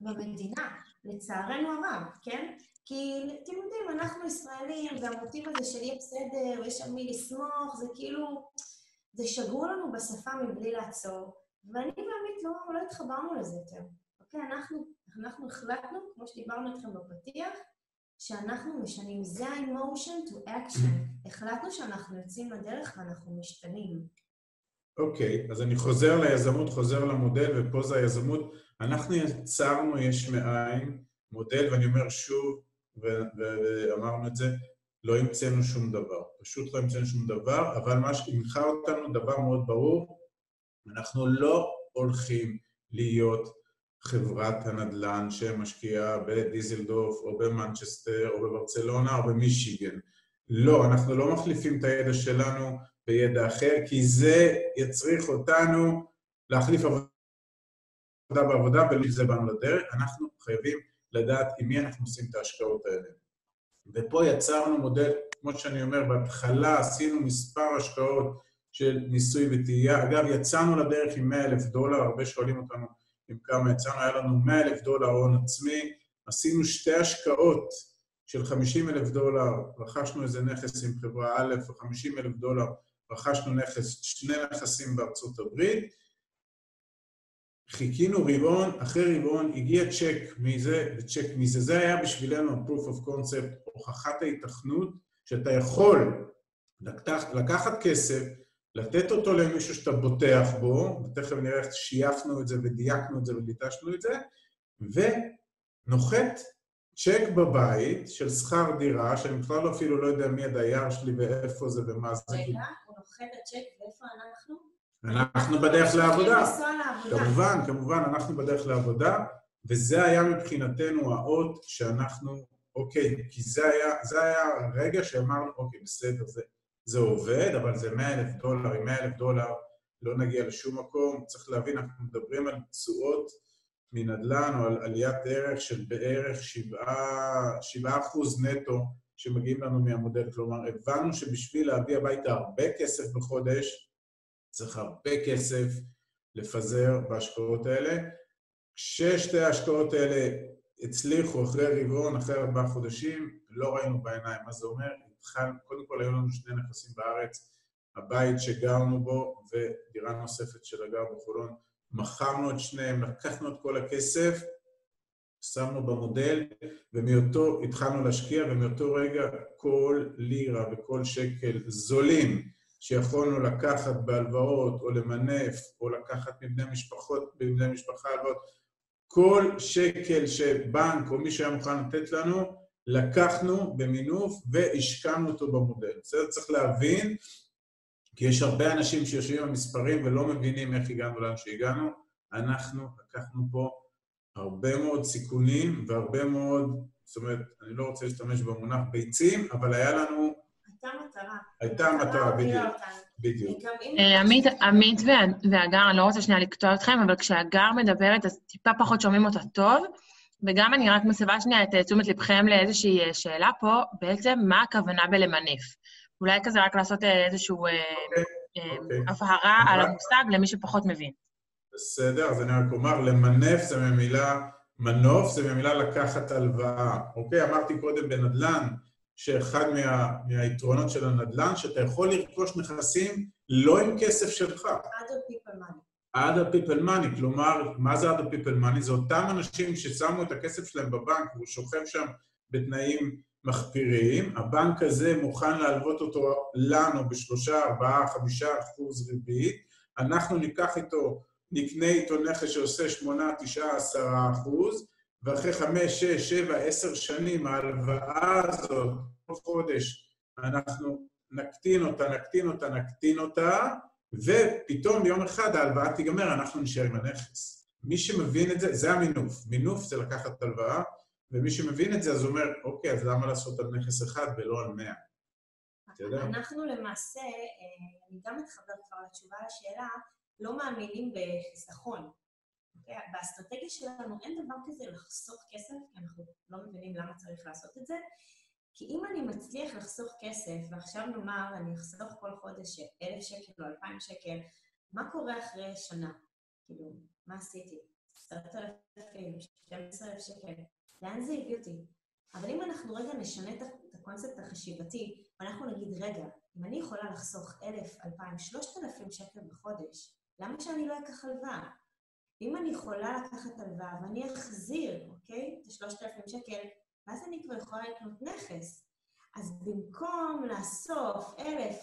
במדינה, לצערנו הרב, כן? כי אתם יודעים, אנחנו ישראלים, והמוטיב הזה של יהיה בסדר, ויש על מי לסמוך, זה כאילו, זה שגור לנו בשפה מבלי לעצור, ואני באמת לא, לא התחברנו לזה יותר. אוקיי, אנחנו, אנחנו החלטנו, כמו שדיברנו איתכם בפתיח, שאנחנו משנים, זה ה-emotion to action. החלטנו שאנחנו יוצאים לדרך ואנחנו משתנים. אוקיי, okay, אז אני חוזר ליזמות, חוזר למודל, ופה זה היזמות. אנחנו יצרנו יש מאין מודל, ואני אומר שוב, ואמרנו את זה, לא המצאנו שום דבר. פשוט לא המצאנו שום דבר, אבל מה שהנחה אותנו, דבר מאוד ברור, אנחנו לא הולכים להיות חברת הנדל"ן שמשקיעה בדיזלדורף או במנצ'סטר או בברצלונה או במישיגן. לא, אנחנו לא מחליפים את הידע שלנו בידע אחר, כי זה יצריך אותנו להחליף עבודה בעבודה, ולזה באנו לדרך. אנחנו חייבים לדעת עם מי אנחנו עושים את ההשקעות האלה. ופה יצרנו מודל, כמו שאני אומר, בהתחלה עשינו מספר השקעות של ניסוי וטעייה. אגב, יצאנו לדרך עם 100 אלף דולר, הרבה שואלים אותנו עם כמה יצאנו, היה לנו 100 אלף דולר הון עצמי, עשינו שתי השקעות של 50 אלף דולר, רכשנו איזה נכס עם חברה א', ו-50 אלף דולר רכשנו נכס, שני נכסים בארצות הברית, חיכינו רבעון, אחרי רבעון הגיע צ'ק מזה וצ'ק מזה. זה היה בשבילנו ה-proof of concept, הוכחת ההיתכנות, שאתה יכול לקח, לקחת כסף, לתת אותו למישהו שאתה בוטח בו, ותכף נראה איך שייפנו את זה ודייקנו את זה וליטשנו את זה, ונוחת צ'ק בבית של שכר דירה, שאני בכלל אפילו לא יודע מי הדייר שלי ואיפה זה ומה זה. רגע, הוא נוחת הצ'ק ואיפה אנחנו? אנחנו בדרך לעבודה. כמובן, כמובן, אנחנו בדרך לעבודה, וזה היה מבחינתנו האות שאנחנו, אוקיי, כי זה היה, זה היה הרגע שאמרנו, אוקיי, בסדר, זה, זה עובד, אבל זה 100 אלף דולר, עם 100 אלף דולר לא נגיע לשום מקום. צריך להבין, אנחנו מדברים על תשואות מנדל"ן או על עליית ערך של בערך 7 אחוז נטו שמגיעים לנו מהמודל. כלומר, הבנו שבשביל להביא הביתה הרבה כסף בחודש, צריך הרבה כסף לפזר בהשקעות האלה. כששתי ההשקעות האלה הצליחו אחרי רבעון, אחרי ארבעה חודשים, לא ראינו בעיניים. מה זה אומר? התחל, קודם כל היו לנו שני נכסים בארץ, הבית שגרנו בו ודירה נוספת של הגר בחולון. מכרנו את שניהם, לקחנו את כל הכסף, שמנו במודל, ומאותו התחלנו להשקיע, ומאותו רגע כל לירה וכל שקל זולים שיכולנו לקחת בהלוואות, או למנף, או לקחת מבני משפחות, מבני משפחה הלוואות, כל שקל שבנק או מישהו היה מוכן לתת לנו, לקחנו במינוף והשקענו אותו במודל. בסדר? צריך להבין, כי יש הרבה אנשים שיושבים במספרים ולא מבינים איך הגענו לאן שהגענו. אנחנו לקחנו פה הרבה מאוד סיכונים והרבה מאוד, זאת אומרת, אני לא רוצה להשתמש במונח ביצים, אבל היה לנו... הייתה מטרה. הייתה מטרה, בדיוק. בדיוק. אה, עמית והגר, אני לא רוצה שנייה לקטוע אתכם, אבל כשהגר מדברת, אז טיפה פחות שומעים אותה טוב. וגם אני רק מסבה שנייה את תשומת לבכם לאיזושהי אה, שאלה פה, בעצם מה הכוונה בלמנף? אולי כזה רק לעשות אה, איזושהי okay. okay. הבהרה על המושג למי שפחות מבין. בסדר, אז אני רק אומר, למנף זה ממילה מנוף, זה ממילה לקחת הלוואה. אוקיי? אמרתי קודם בנדל"ן, שאחד מה, מהיתרונות של הנדל"ן, שאתה יכול לרכוש נכסים לא עם כסף שלך. other people money. other people money, כלומר, מה זה other people money? זה אותם אנשים ששמו את הכסף שלהם בבנק והוא שוכב שם בתנאים מחפירים, הבנק הזה מוכן להלוות אותו לנו בשלושה, ארבעה, חמישה אחוז ריבית, אנחנו ניקח איתו, נקנה איתו נכס שעושה שמונה, תשעה, עשרה אחוז, ואחרי חמש, שש, שבע, עשר שנים ההלוואה הזאת, כל חודש, אנחנו נקטין אותה, נקטין אותה, נקטין אותה, ופתאום ביום אחד ההלוואה תיגמר, אנחנו נשאר עם הנכס. מי שמבין את זה, זה המינוף. מינוף זה לקחת הלוואה, ומי שמבין את זה אז אומר, אוקיי, אז למה לעשות על נכס אחד ולא על מאה? אנחנו למעשה, אה, אני גם מתחבר כבר לתשובה לשאלה, לא מאמינים בחיסכון. באסטרטגיה שלנו אין דבר כזה לחסוך כסף, כי אנחנו לא מבינים למה צריך לעשות את זה, כי אם אני מצליח לחסוך כסף, ועכשיו נאמר, אני אחסוך כל חודש אלף שקל או אלפיים שקל, מה קורה אחרי שנה? כאילו, מה עשיתי? עשרת אלפים, שתים עשרה אלף שקל, לאן זה הביא אותי? אבל אם אנחנו רגע נשנה את הקונספט החשיבתי, ואנחנו נגיד, רגע, אם אני יכולה לחסוך אלף, אלפיים, שלושת אלפים שקל בחודש, למה שאני לא אקח הלוואה? אם אני יכולה לקחת הלוואה ואני אחזיר, אוקיי, את השלושת אלפים שקל, ואז אני כבר יכולה לקנות נכס. אז במקום לאסוף אלף,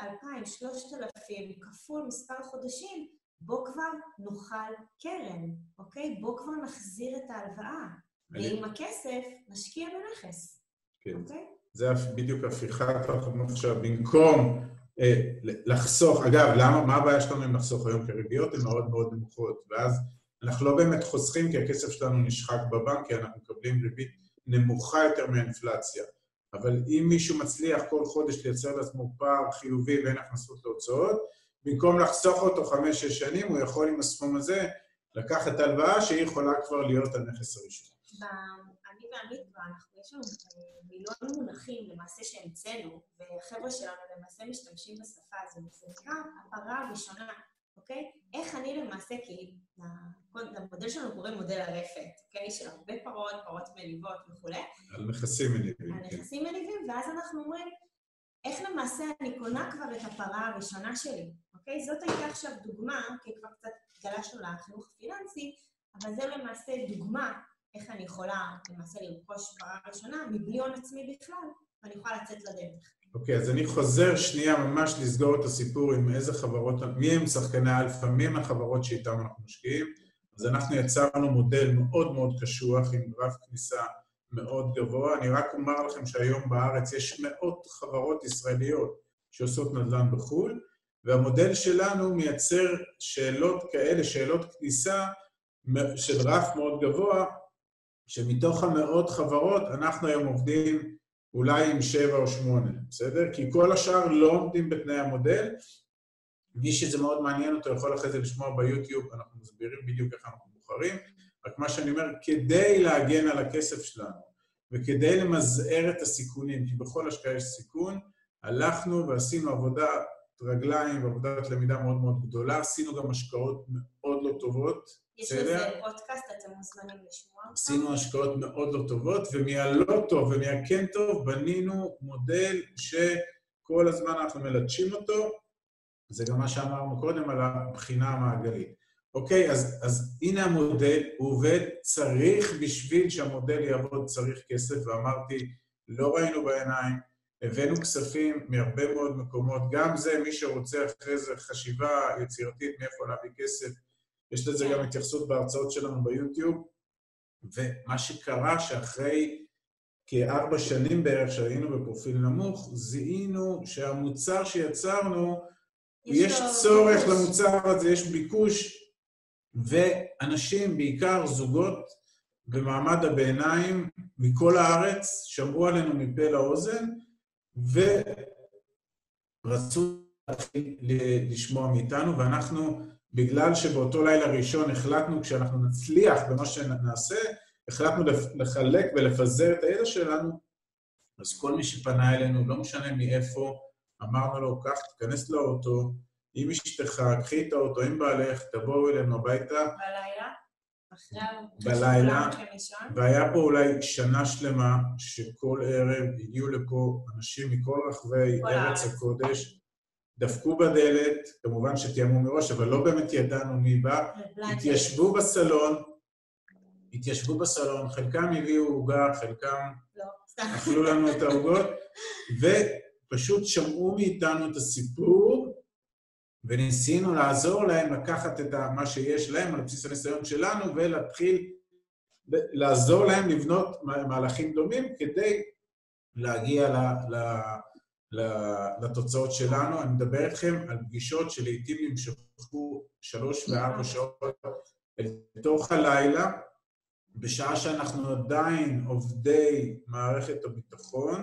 אלפיים, שלושת אלפים, כפול מספר חודשים, בוא כבר נאכל קרן, אוקיי? בוא כבר נחזיר את ההלוואה. ועם הכסף נשקיע בנכס, כן. אוקיי? זה בדיוק הפיכת עכשיו, במקום לחסוך, אגב, למה, מה הבעיה שלנו עם לחסוך היום? כי הריביות הן מאוד מאוד נמוכות, ואז אנחנו לא באמת חוסכים כי הכסף שלנו נשחק בבנק, כי אנחנו מקבלים ריבית נמוכה יותר מהאינפלציה. אבל אם מישהו מצליח כל חודש לייצר לעצמו פער חיובי בין הכנסות להוצאות, במקום לחסוך אותו חמש-שש שנים, הוא יכול עם הסכום הזה לקחת הלוואה שהיא יכולה כבר להיות הנכס הראשון. אני ועמית כבר, יש לנו מיליון מונחים למעשה שהמצאנו, והחבר'ה שלנו למעשה משתמשים בשפה הזו, זה נקרא הפרה הראשונה, אוקיי? איך אני למעשה, כי למודל שלנו קוראים מודל הרפת, אוקיי? של הרבה פרות, פרות מניבות וכולי. על נכסים מניבים. על כן. נכסים מניבים, ואז אנחנו אומרים, איך למעשה אני קונה כבר את הפרה הראשונה שלי, אוקיי? זאת הייתה עכשיו דוגמה, כי כבר קצת גלשנו לחינוך הפיננסי, אבל זה למעשה דוגמה איך אני יכולה למעשה לרכוש פרה ראשונה מבלי הון עצמי בכלל, ואני יכולה לצאת לדרך. אוקיי, okay, אז אני חוזר שנייה ממש לסגור את הסיפור עם איזה חברות, מי הם שחקני אלפא, מי הם החברות שאיתן אנחנו משקיעים. אז אנחנו יצרנו מודל מאוד מאוד קשוח עם רף כניסה מאוד גבוה. אני רק אומר לכם שהיום בארץ יש מאות חברות ישראליות שעושות נדל"ן בחו"ל, והמודל שלנו מייצר שאלות כאלה, שאלות כניסה של רף מאוד גבוה, שמתוך המאות חברות אנחנו היום עובדים אולי עם שבע או שמונה, בסדר? כי כל השאר לא עומדים בתנאי המודל. מי שזה מאוד מעניין אותו יכול אחרי זה לשמוע ביוטיוב, אנחנו מסבירים בדיוק איך אנחנו בוחרים. רק מה שאני אומר, כדי להגן על הכסף שלנו וכדי למזער את הסיכונים, כי בכל השקעה יש סיכון, הלכנו ועשינו עבודת רגליים ועבודת למידה מאוד מאוד גדולה, עשינו גם השקעות מאוד לא טובות, יש לזה פודקאסט, אתם מוזמנים לשמוע. עשינו השקעות מאוד לא טובות, ומהלא טוב ומהכן טוב בנינו מודל שכל הזמן אנחנו מלטשים אותו, זה גם מה שאמרנו קודם על הבחינה המעגלית. אוקיי, אז, אז הנה המודל, הוא עובד, צריך בשביל שהמודל יעבוד, צריך כסף, ואמרתי, לא ראינו בעיניים, הבאנו כספים מהרבה מאוד מקומות, גם זה, מי שרוצה אחרי זה חשיבה יצירתית מאיפה להביא כסף, יש לזה גם התייחסות בהרצאות שלנו ביוטיוב, ומה שקרה שאחרי כארבע שנים בערך שהיינו בפרופיל נמוך, זיהינו שהמוצר שיצרנו, יש, יש צורך ביקוש. למוצר הזה, יש ביקוש, ואנשים, בעיקר זוגות במעמד הביניים מכל הארץ, שמעו עלינו מפה לאוזן, ורצו להתחיל לשמוע מאיתנו, ואנחנו בגלל שבאותו לילה ראשון החלטנו, כשאנחנו נצליח במה שנעשה, החלטנו לחלק ולפזר את הידע שלנו, אז כל מי שפנה אלינו, לא משנה מאיפה, אמרנו לו, קח, תיכנס לאוטו, עם אשתך, קחי את האוטו עם בעלך, תבואו אלינו הביתה. בלילה? אחרי בלילה, והיה פה אולי שנה שלמה שכל ערב הגיעו לפה אנשים מכל רחבי ארץ הקודש, דפקו בדלת, כמובן שתיאמו מראש, אבל לא באמת ידענו מי בא, התיישבו בסלון, התיישבו בסלון, חלקם הביאו עוגה, חלקם לא, אכלו לנו את העוגות, ופשוט שמעו מאיתנו את הסיפור, וניסינו לעזור להם לקחת את מה שיש להם על בסיס הניסיון שלנו ולהתחיל לעזור להם לבנות מהלכים דומים כדי להגיע ל... ל לתוצאות שלנו. אני מדבר איתכם על פגישות שלעיתים נמשכו שלוש וארבע שעות לתוך הלילה, בשעה שאנחנו עדיין עובדי מערכת הביטחון.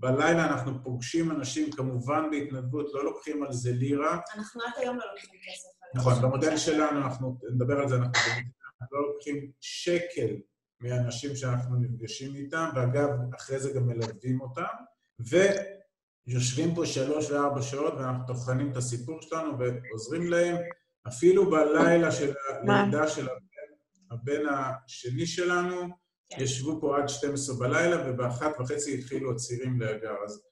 בלילה אנחנו פוגשים אנשים, כמובן בהתנדבות, לא לוקחים על זה לירה. אנחנו עד היום לא לוקחים כסף. נכון, במודל שלנו, אנחנו נדבר על זה, אנחנו לא לוקחים שקל מאנשים שאנחנו נפגשים איתם, ואגב, אחרי זה גם מלווים אותם. יושבים פה שלוש וארבע שעות ואנחנו טוחנים את הסיפור שלנו ועוזרים להם. אפילו בלילה של הלידה של הבן, הבן השני שלנו, כן. ישבו פה עד 12 בלילה, ובאחת וחצי התחילו הצירים להגר. אז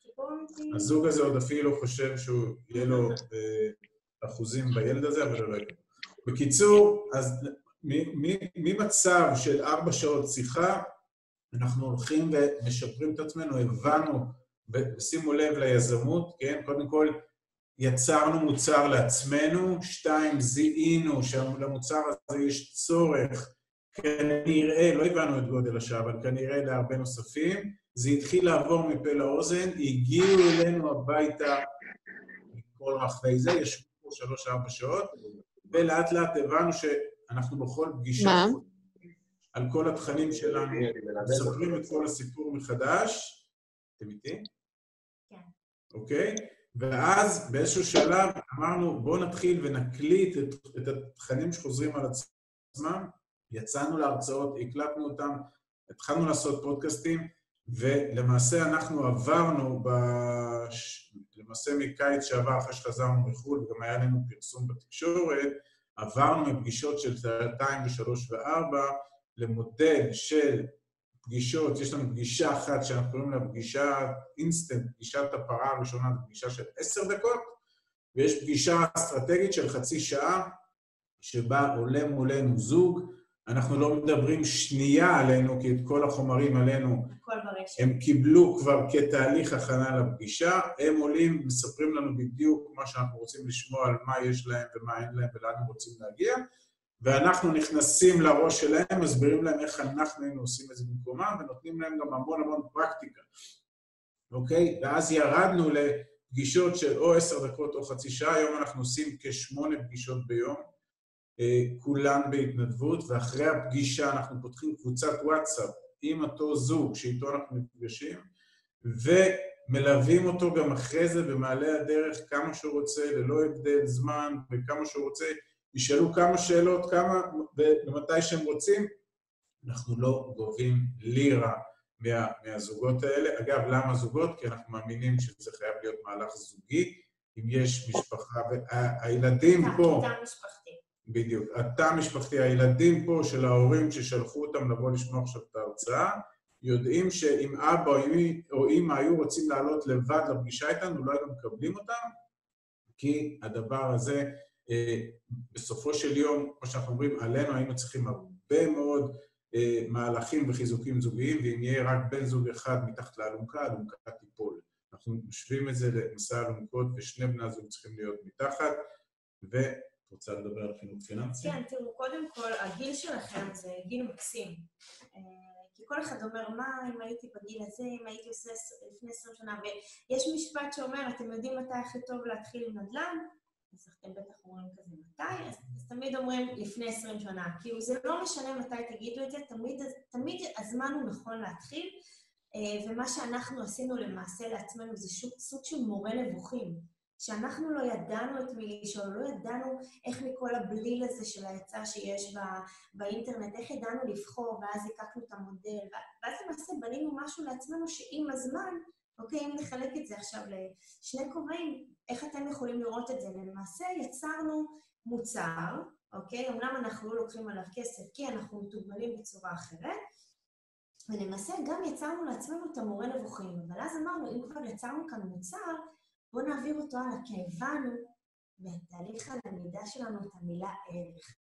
הזוג הזה עוד אפילו חושב שהוא יהיה לו אה, אחוזים בילד הזה, אבל לא יקרה. בקיצור, אז ממצב של ארבע שעות שיחה, אנחנו הולכים ומשפרים את עצמנו, הבנו ושימו לב ליזמות, כן? קודם כל, יצרנו מוצר לעצמנו, שתיים, זיהינו שלמוצר הזה יש צורך, כנראה, לא הבנו את גודל השעה, אבל כנראה להרבה נוספים, זה התחיל לעבור מפה לאוזן, הגיעו אלינו הביתה מכל רחבי זה, ישבו פה שלוש-ארבע שעות, ולאט לאט הבנו שאנחנו בכל פגישה, על כל התכנים שלנו, מספרים את כל הסיפור מחדש. אתם איתי? אוקיי? ואז באיזשהו שלב אמרנו, בואו נתחיל ונקליט את, את התכנים שחוזרים על עצמם. יצאנו להרצאות, הקלטנו אותם, התחלנו לעשות פודקאסטים, ולמעשה אנחנו עברנו, בש... למעשה מקיץ שעבר, אחרי שחזרנו מחו"ל, וגם היה לנו פרסום בתקשורת, עברנו מפגישות של שעתיים ושלוש וארבע למודל של פגישות, יש לנו פגישה אחת שאנחנו קוראים לה פגישה אינסטנט, פגישת הפרה הראשונה, זו פגישה של עשר דקות, ויש פגישה אסטרטגית של חצי שעה, שבה עולה מולנו זוג, אנחנו לא מדברים שנייה עלינו, כי את כל החומרים עלינו הם קיבלו כבר כתהליך הכנה לפגישה, הם עולים, מספרים לנו בדיוק מה שאנחנו רוצים לשמוע על מה יש להם ומה אין להם ולאן הם רוצים להגיע, ואנחנו נכנסים לראש שלהם, מסבירים להם איך אנחנו היינו עושים את זה במקומם, ונותנים להם גם המון המון פרקטיקה, אוקיי? ואז ירדנו לפגישות של או עשר דקות או חצי שעה, היום אנחנו עושים כשמונה פגישות ביום, אה, כולן בהתנדבות, ואחרי הפגישה אנחנו פותחים קבוצת וואטסאפ עם אותו זוג שאיתו אנחנו נפגשים, ומלווים אותו גם אחרי זה במעלה הדרך כמה שהוא רוצה, ללא הבדל זמן וכמה שהוא רוצה. ישאלו כמה שאלות, כמה ומתי שהם רוצים, אנחנו לא גובים לירה מה, מהזוגות האלה. אגב, למה זוגות? כי אנחנו מאמינים שזה חייב להיות מהלך זוגי. אם יש משפחה, והילדים פה... תא משפחתי. בדיוק. התא המשפחתי, הילדים פה של ההורים ששלחו אותם לבוא לשמוע עכשיו את ההרצאה, יודעים שאם אבא או אמא היו רוצים לעלות לבד לפגישה איתנו, לא היינו מקבלים אותם, כי הדבר הזה, בסופו של יום, כמו שאנחנו אומרים, עלינו היינו צריכים הרבה מאוד אה, מהלכים וחיזוקים זוגיים, ואם יהיה רק בן זוג אחד מתחת לאלונקה, האלונקה תיפול. אנחנו משווים את זה למסע אלונקות, ושני בני הזוג צריכים להיות מתחת, ואת רוצה לדבר על חינוך פיננסי? כן, תראו, קודם כל, הגיל שלכם זה גיל מקסים. אה, כי כל אחד אומר, מה אם הייתי בגיל הזה, אם הייתי עושה לפני 20 שנה, ויש משפט שאומר, אתם יודעים מתי הכי טוב להתחיל עם נדל"ן? אתם בטח אומרים כזה, מתי? אז, אז תמיד אומרים, לפני 20 שנה. כאילו, זה לא משנה מתי תגידו את זה, תמיד, תמיד הזמן הוא נכון להתחיל, אה, ומה שאנחנו עשינו למעשה לעצמנו זה שוק, סוג של מורה נבוכים. שאנחנו לא ידענו את מי לשאול, לא ידענו איך מכל הבליל הזה של ההיצע שיש בא, באינטרנט, איך ידענו לבחור, ואז הקקנו את המודל, ואז למעשה בנינו משהו לעצמנו שעם הזמן, אוקיי, אם נחלק את זה עכשיו לשני כובעים, איך אתם יכולים לראות את זה? למעשה יצרנו מוצר, אוקיי? אמנם אנחנו לא לוקחים עליו כסף כי אנחנו מתוגמלים בצורה אחרת, ולמעשה גם יצרנו לעצמנו את המורה נבוכים, אבל אז אמרנו, אם כבר יצרנו כאן מוצר, בואו נעביר אותו הלאה, כי הבנו בתהליך הלמידה שלנו את המילה ערך.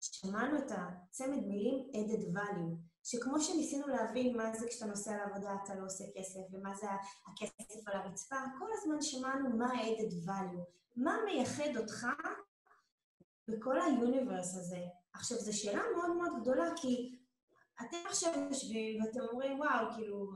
שמענו את הצמד מילים added value, שכמו שניסינו להבין מה זה כשאתה נוסע לעבודה אתה לא עושה כסף, ומה זה הכסף על הרצפה, כל הזמן שמענו מה ה-added value, מה מייחד אותך בכל היוניברס הזה. עכשיו, זו שאלה מאוד מאוד גדולה, כי אתם עכשיו יושבים ואתם אומרים, וואו, כאילו,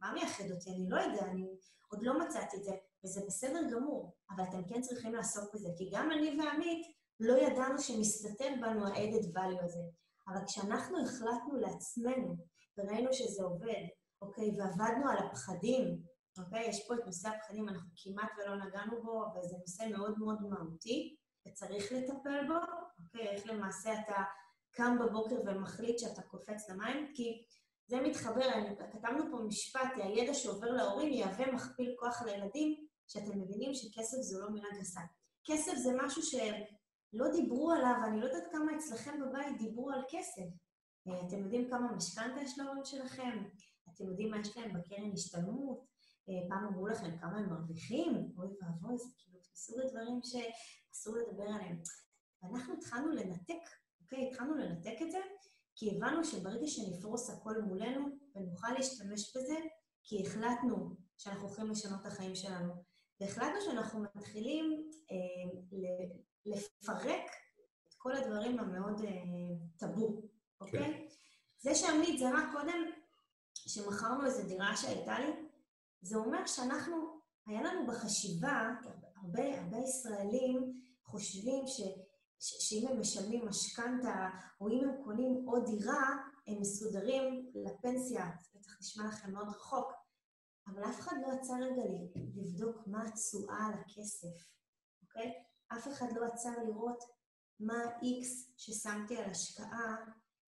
מה מייחד אותי? אני לא יודע, אני עוד לא מצאתי את זה. וזה בסדר גמור, אבל אתם כן צריכים לעסוק בזה, כי גם אני ועמית לא ידענו שמסתתר בנו ה-added value הזה. אבל כשאנחנו החלטנו לעצמנו וראינו שזה עובד, אוקיי, ועבדנו על הפחדים, אוקיי, יש פה את נושא הפחדים, אנחנו כמעט ולא נגענו בו, אבל זה נושא מאוד מאוד מהותי, וצריך לטפל בו, אוקיי, איך למעשה אתה קם בבוקר ומחליט שאתה קופץ למים, כי זה מתחבר, כתבנו פה משפט, הידע שעובר להורים יהווה מכפיל כוח לילדים, שאתם מבינים שכסף זו לא מילה גסה. כסף זה משהו שלא דיברו עליו, אני לא יודעת כמה אצלכם בבית דיברו על כסף. אה, אתם יודעים כמה משכנתה יש להורים שלכם? אתם יודעים מה יש להם בקרן השתלמות? אה, פעם אמרו לכם כמה הם מרוויחים? אוי ואבוי, זה כאילו מסוג הדברים שאסור לדבר עליהם. ואנחנו התחלנו לנתק, אוקיי? התחלנו לנתק את זה, כי הבנו שברגע שנפרוס הכל מולנו ונוכל להשתמש בזה, כי החלטנו שאנחנו הולכים לשנות את החיים שלנו, והחלטנו שאנחנו מתחילים אה, לפרק את כל הדברים המאוד אה, טאבו, אוקיי? כן. זה שעמית זרק קודם, שמכרנו איזו דירה שהייתה לי, זה אומר שאנחנו, היה לנו בחשיבה, הרבה, הרבה ישראלים חושבים ש, ש, שאם הם משלמים משכנתה, או אם הם קונים עוד דירה, הם מסודרים לפנסיה. זה בטח נשמע לכם מאוד רחוק, אבל אף אחד לא יצא רגע לבדוק מה התשואה על הכסף, אוקיי? אף אחד לא עצר לראות מה ה-X ששמתי על השקעה,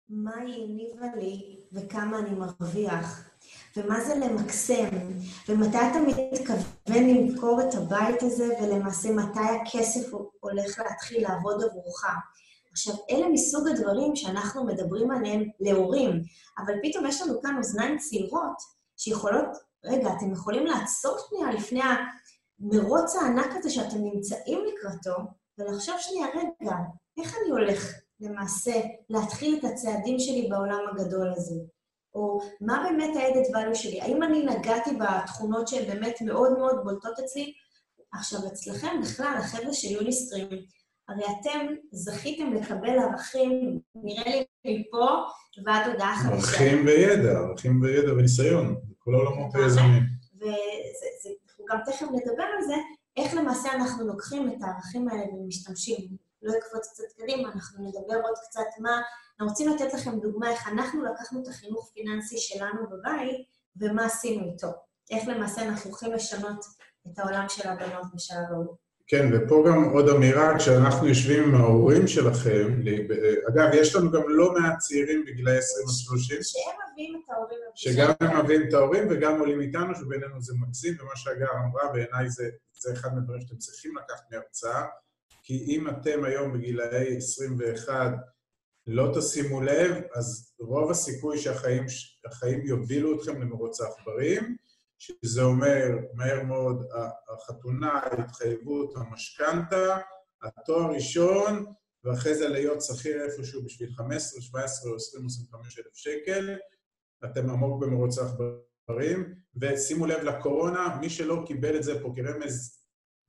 מה היא הניבה לי וכמה אני מרוויח, ומה זה למקסם, ומתי אתה מתכוון למכור את הבית הזה, ולמעשה מתי הכסף הולך להתחיל לעבוד עבורך. עכשיו, אלה מסוג הדברים שאנחנו מדברים עליהם להורים, אבל פתאום יש לנו כאן אוזניים צעירות שיכולות רגע, אתם יכולים לעצור שנייה לפני המרוץ הענק הזה שאתם נמצאים לקראתו, ולחשוב שנייה, רגע, איך אני הולך למעשה להתחיל את הצעדים שלי בעולם הגדול הזה? או מה באמת ה-added value שלי? האם אני נגעתי בתכונות שהן באמת מאוד מאוד בולטות אצלי? עכשיו, אצלכם בכלל, החבר'ה של יוניסטרים, הרי אתם זכיתם לקבל ערכים, נראה לי מפה ועד הודעה חדשה. ערכים וידע, ערכים וידע וניסיון. כל העולמות היזמים. ואנחנו גם תכף נדבר על זה, איך למעשה אנחנו לוקחים את הערכים האלה ומשתמשים. לא אקפוץ קצת קדימה, אנחנו נדבר עוד קצת מה... אנחנו רוצים לתת לכם דוגמה איך אנחנו לקחנו את החינוך פיננסי שלנו בבית ומה עשינו איתו. איך למעשה אנחנו הולכים לשנות את העולם של הבנות בשלב ההוא. כן, ופה גם עוד אמירה, כשאנחנו יושבים עם ההורים שלכם, אגב, יש לנו גם לא מעט צעירים בגילאי 20 עד 30. שהם מביאים את ההורים שגם הם מביאים את ההורים וגם עולים איתנו, שבינינו זה מקסים, ומה שהגר אמרה, בעיניי זה, זה אחד מהדברים שאתם צריכים לקחת מהרצאה, כי אם אתם היום בגילאי 21 לא תשימו לב, אז רוב הסיכוי שהחיים יובילו אתכם למרוץ העכברים, שזה אומר, מהר מאוד, החתונה, ההתחייבות, המשכנתה, התואר ראשון, ואחרי זה להיות שכיר איפשהו בשביל 15, 17 או 20 או 25 אלף שקל. אתם עמוק במרוץ העכברים, ושימו לב לקורונה, מי שלא קיבל את זה פה כרמז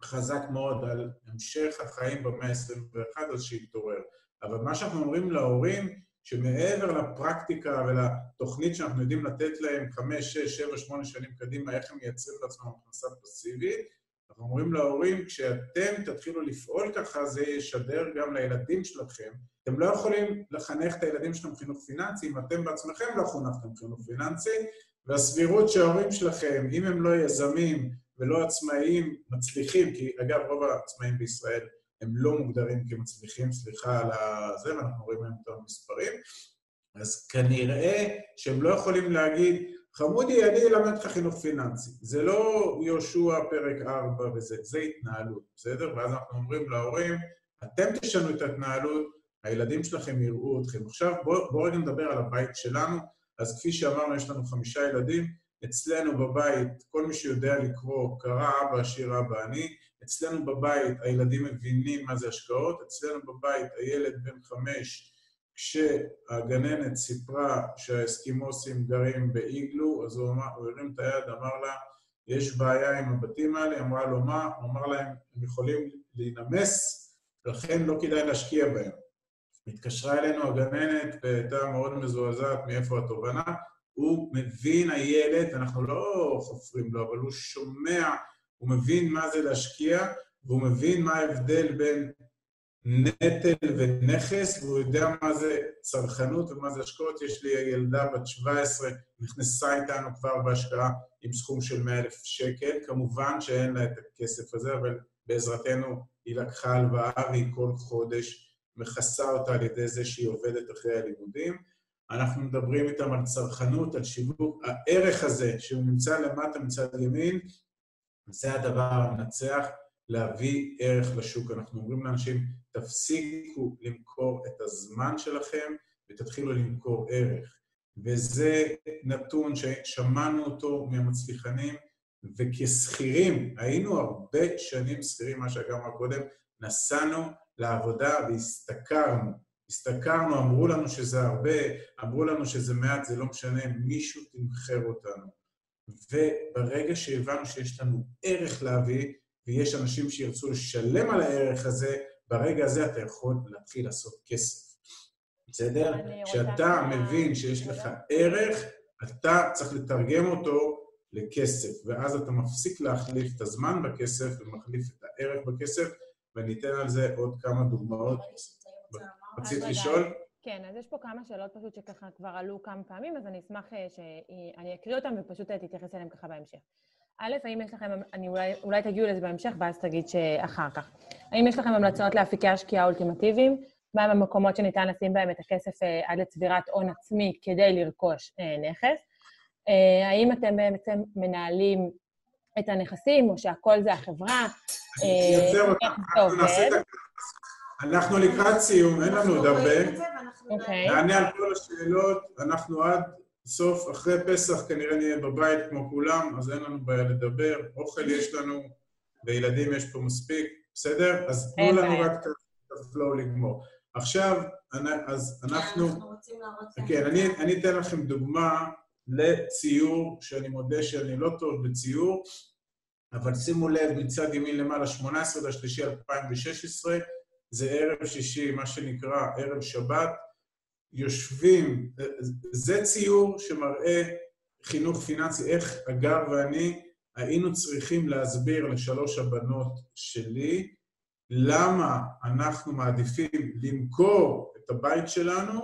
חזק מאוד על המשך החיים במאה ה-21, אז שיתעורר. אבל מה שאנחנו אומרים להורים, שמעבר לפרקטיקה ולתוכנית שאנחנו יודעים לתת להם חמש, שש, שבע, שמונה שנים קדימה, איך הם מייצרים לעצמם הכנסה פסיבית, אנחנו אומרים להורים, כשאתם תתחילו לפעול ככה, זה ישדר גם לילדים שלכם. אתם לא יכולים לחנך את הילדים שלכם חינוך פיננסי אם אתם בעצמכם לא חונכתם חינוך פיננסי, והסבירות שההורים שלכם, אם הם לא יזמים ולא עצמאיים, מצליחים, כי אגב, רוב העצמאים בישראל הם לא מוגדרים כמצליחים, סליחה על זה, ואנחנו רואים להם את המספרים, אז כנראה שהם לא יכולים להגיד, חמודי, אני אלמד אותך חינוך פיננסי. זה לא יהושע פרק 4 וזה, זה התנהלות, בסדר? ואז אנחנו אומרים להורים, אתם תשנו את ההתנהלות, הילדים שלכם יראו אתכם. עכשיו בואו בוא רגע נדבר על הבית שלנו. אז כפי שאמרנו, יש לנו חמישה ילדים. אצלנו בבית, כל מי שיודע לקרוא, קרא אבא, עשיר אבא, אני. אצלנו בבית הילדים מבינים מה זה השקעות, אצלנו בבית הילד בן חמש, כשהגננת סיפרה שהאסקימוסים גרים באיגלו, אז הוא, אמר, הוא הרים את היד, אמר לה, יש בעיה עם הבתים האלה, אמרה לו מה? הוא אמר להם, הם יכולים להינמס, לכן לא כדאי להשקיע בהם. התקשרה אלינו הגננת והייתה מאוד מזועזעת מאיפה התובנה. הוא מבין, הילד, אנחנו לא חופרים לו, אבל הוא שומע הוא מבין מה זה להשקיע, והוא מבין מה ההבדל בין נטל ונכס, והוא יודע מה זה צרכנות ומה זה השקעות. יש לי ילדה בת 17, נכנסה איתנו כבר בהשקעה עם סכום של 100,000 שקל. כמובן שאין לה את הכסף הזה, אבל בעזרתנו היא לקחה הלוואה והיא כל חודש מכסה אותה על ידי זה שהיא עובדת אחרי הלימודים. אנחנו מדברים איתם על צרכנות, על שיווק. הערך הזה, שהוא נמצא למטה מצד ימין, זה הדבר המנצח, להביא ערך לשוק. אנחנו אומרים לאנשים, תפסיקו למכור את הזמן שלכם ותתחילו למכור ערך. וזה נתון ששמענו אותו מהמצליחנים, וכשכירים, היינו הרבה שנים שכירים, מה שאגב אמר קודם, נסענו לעבודה והשתכרנו. השתכרנו, אמרו לנו שזה הרבה, אמרו לנו שזה מעט, זה לא משנה, מישהו תמחר אותנו. וברגע שהבנו שיש לנו ערך להביא, ויש אנשים שירצו לשלם על הערך הזה, ברגע הזה אתה יכול להתחיל לעשות כסף. בסדר? כשאתה מבין שיש לך ערך, אתה צריך לתרגם אותו לכסף, ואז אתה מפסיק להחליף את הזמן בכסף ומחליף את הערך בכסף, ואני אתן על זה עוד כמה דוגמאות. רצית לשאול? כן, אז יש פה כמה שאלות פשוט שככה כבר עלו כמה פעמים, אז אני אשמח אה, שאני אקריא אותן ופשוט אה, תתייחס אליהן ככה בהמשך. א', האם יש לכם, אני אולי, אולי תגיעו לזה בהמשך, ואז תגיד שאחר כך. האם יש לכם המלצות לאפיקי השקיעה אולטימטיביים? מהם המקומות שניתן לשים בהם את הכסף אה, עד לצבירת הון עצמי כדי לרכוש נכס? האם אתם בעצם מנהלים את הנכסים, או שהכל זה החברה? אני אייצר אותם, אנחנו לקראת סיום, אין לנו עוד הרבה. אוקיי. נענה על כל השאלות, אנחנו עד סוף, אחרי פסח כנראה נהיה בבית כמו כולם, אז אין לנו בעיה לדבר. אוכל יש לנו, וילדים יש פה מספיק, בסדר? אז תנו לנו רק את הפלואו לגמור. עכשיו, אז אנחנו... אנחנו רוצים להראות... כן, אני אתן לכם דוגמה לציור, שאני מודה שאני לא טוב בציור, אבל שימו לב, מצד ימין למעלה, 18 לשלישי 2016, זה ערב שישי, מה שנקרא ערב שבת, יושבים, זה ציור שמראה חינוך פיננסי, איך הגר ואני היינו צריכים להסביר לשלוש הבנות שלי למה אנחנו מעדיפים למכור את הבית שלנו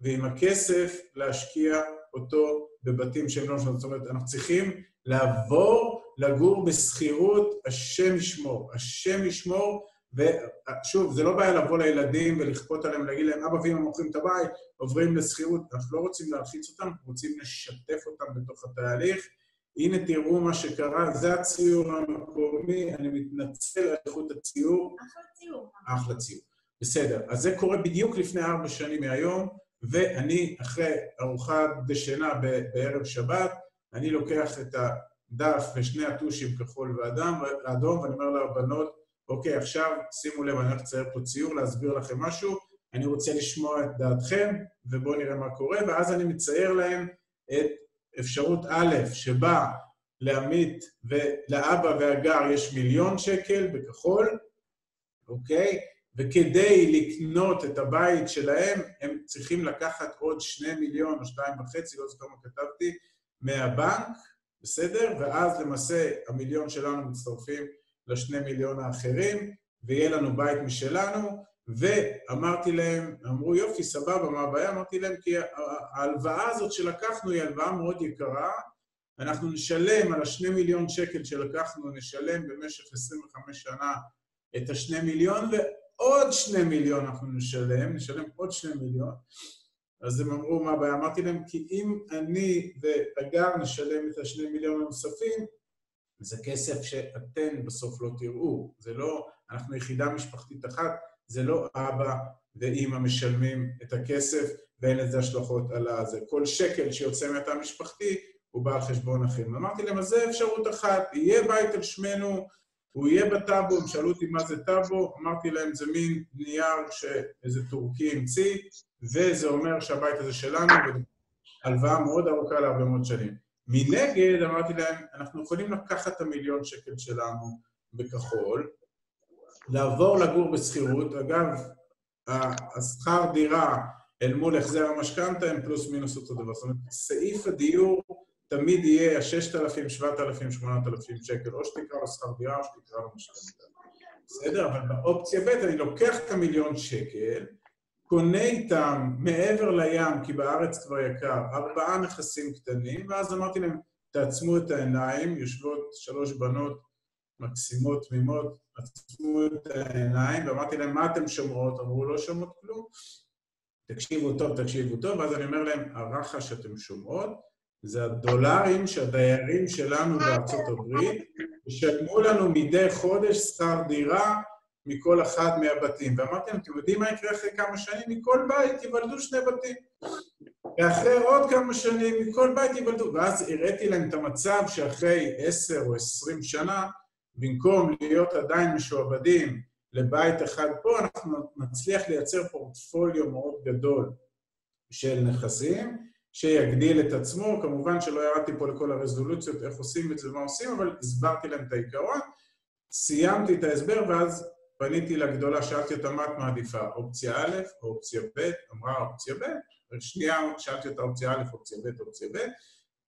ועם הכסף להשקיע אותו בבתים שהם לא משנות. זאת אומרת, אנחנו צריכים לעבור לגור בשכירות, השם ישמור. השם ישמור, ושוב, זה לא בעיה לבוא לילדים ולכפות עליהם, להגיד להם, אבא ואמא מוכרים את הבית, עוברים לשכירות. אנחנו לא רוצים להלחיץ אותם, אנחנו רוצים לשתף אותם בתוך התהליך. הנה תראו מה שקרה, זה הציור המקומי, אני מתנצל על איכות הציור. אחלה ציור. אחלה ציור. בסדר, אז זה קורה בדיוק לפני ארבע שנים מהיום, ואני, אחרי ארוחה דשנה בערב שבת, אני לוקח את הדף ושני הטושים כחול ואדום, ואני אומר לבנות, אוקיי, עכשיו שימו לב, אני הולך לצייר פה ציור, להסביר לכם משהו, אני רוצה לשמוע את דעתכם, ובואו נראה מה קורה, ואז אני מצייר להם את אפשרות א', שבה לעמית ולאבא והגר יש מיליון שקל בכחול, אוקיי? וכדי לקנות את הבית שלהם, הם צריכים לקחת עוד שני מיליון או שתיים וחצי, לא זוכר מה כתבתי, מהבנק, בסדר? ואז למעשה המיליון שלנו מצטרפים לשני מיליון האחרים, ויהיה לנו בית משלנו, ואמרתי להם, אמרו יופי, סבבה, מה הבעיה? אמרתי להם, כי ההלוואה הזאת שלקחנו היא הלוואה מאוד יקרה, אנחנו נשלם על השני מיליון שקל שלקחנו, נשלם במשך 25 שנה את השני מיליון, ועוד שני מיליון אנחנו נשלם, נשלם עוד שני מיליון. אז הם אמרו, מה הבעיה? אמרתי להם, כי אם אני והגר נשלם את השני מיליון הנוספים, זה כסף שאתם בסוף לא תראו. זה לא, אנחנו יחידה משפחתית אחת, זה לא אבא ואימא משלמים את הכסף ואין לזה השלכות על הזה. כל שקל שיוצא מהתא המשפחתי הוא בא על חשבון אחרים. אמרתי להם, אז זה אפשרות אחת, יהיה בית על שמנו, הוא יהיה בטאבו, הם שאלו אותי מה זה טאבו, אמרתי להם, זה מין נייר שאיזה טורקי המציא, וזה אומר שהבית הזה שלנו, הלוואה מאוד ארוכה להרבה מאוד שנים. מנגד, אמרתי להם, אנחנו יכולים לקחת את המיליון שקל שלנו בכחול, לעבור לגור בשכירות, אגב, השכר דירה אל מול החזר המשכנתה הם פלוס מינוס אותו דבר. זאת אומרת, סעיף הדיור תמיד יהיה ה-6,000, 7,000, 8,000 שקל, או שתקרא לו שכר דירה או שתקרא לו משכנתה. בסדר? אבל באופציה ב' אני לוקח את המיליון שקל, קונה איתם מעבר לים, כי בארץ כבר יקר, ארבעה נכסים קטנים, ואז אמרתי להם, תעצמו את העיניים, יושבות שלוש בנות מקסימות, תמימות, עצמו את העיניים, ואמרתי להם, מה אתן שומרות? אמרו, לא שומעות כלום. תקשיבו טוב, תקשיבו טוב, ואז אני אומר להם, הרחש שאתם שומעות, זה הדולרים שהדיירים שלנו בארצות הברית ישלמו לנו מדי חודש שכר דירה מכל אחד מהבתים. ואמרתי להם, אתם יודעים מה יקרה אחרי כמה שנים? מכל בית ייוולדו שני בתים. ואחרי עוד כמה שנים, מכל בית ייוולדו. ואז הראיתי להם את המצב שאחרי עשר או עשרים שנה, במקום להיות עדיין משועבדים לבית אחד פה, אנחנו נצליח לייצר פורטפוליו מאוד גדול של נכסים, שיגדיל את עצמו. כמובן שלא ירדתי פה לכל הרזולוציות, איך עושים את זה ומה עושים, אבל הסברתי להם את העיקרון. סיימתי את ההסבר, ואז פניתי לגדולה, שאלתי אותה מה את מעדיפה, אופציה א' או אופציה ב', אמרה אופציה ב', ושנייה שאלתי אותה אופציה א', אופציה ב', אופציה ב',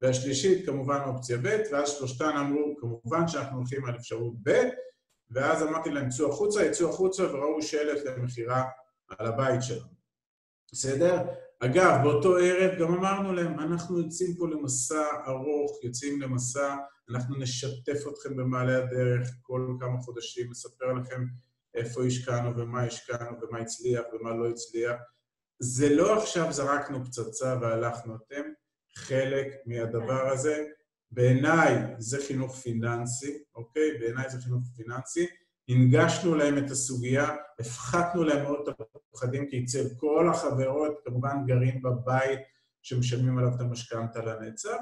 והשלישית כמובן אופציה ב', ואז שלושתן אמרו, כמובן שאנחנו הולכים על אפשרות ב', ואז אמרתי להם, צאו החוצה, יצאו החוצה וראו שלט למכירה על הבית שלנו. בסדר? אגב, באותו ערב גם אמרנו להם, אנחנו יוצאים פה למסע ארוך, יוצאים למסע, אנחנו נשתף אתכם במעלה הדרך כל כמה חודשים, נספר לכם איפה השקענו ומה השקענו ומה הצליח ומה לא הצליח. זה לא עכשיו זרקנו פצצה והלכנו, אתם חלק מהדבר הזה. בעיניי זה חינוך פיננסי, אוקיי? בעיניי זה חינוך פיננסי. הנגשנו להם את הסוגיה, הפחתנו להם מאוד את הפחדים, כי אצל כל החברות כמובן גרים בבית שמשלמים עליו את המשכנתה לנצח,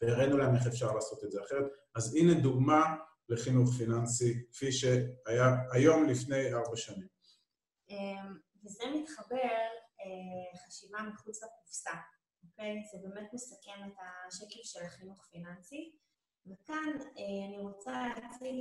והראינו להם איך אפשר לעשות את זה אחרת. אז הנה דוגמה לחינוך פיננסי, כפי שהיה היום לפני ארבע שנים. אמ, וזה מתחבר אה, חשיבה מחוץ לקופסה, אוקיי? זה באמת מסכם את השקף של החינוך פיננסי. וכאן אה, אני רוצה להציג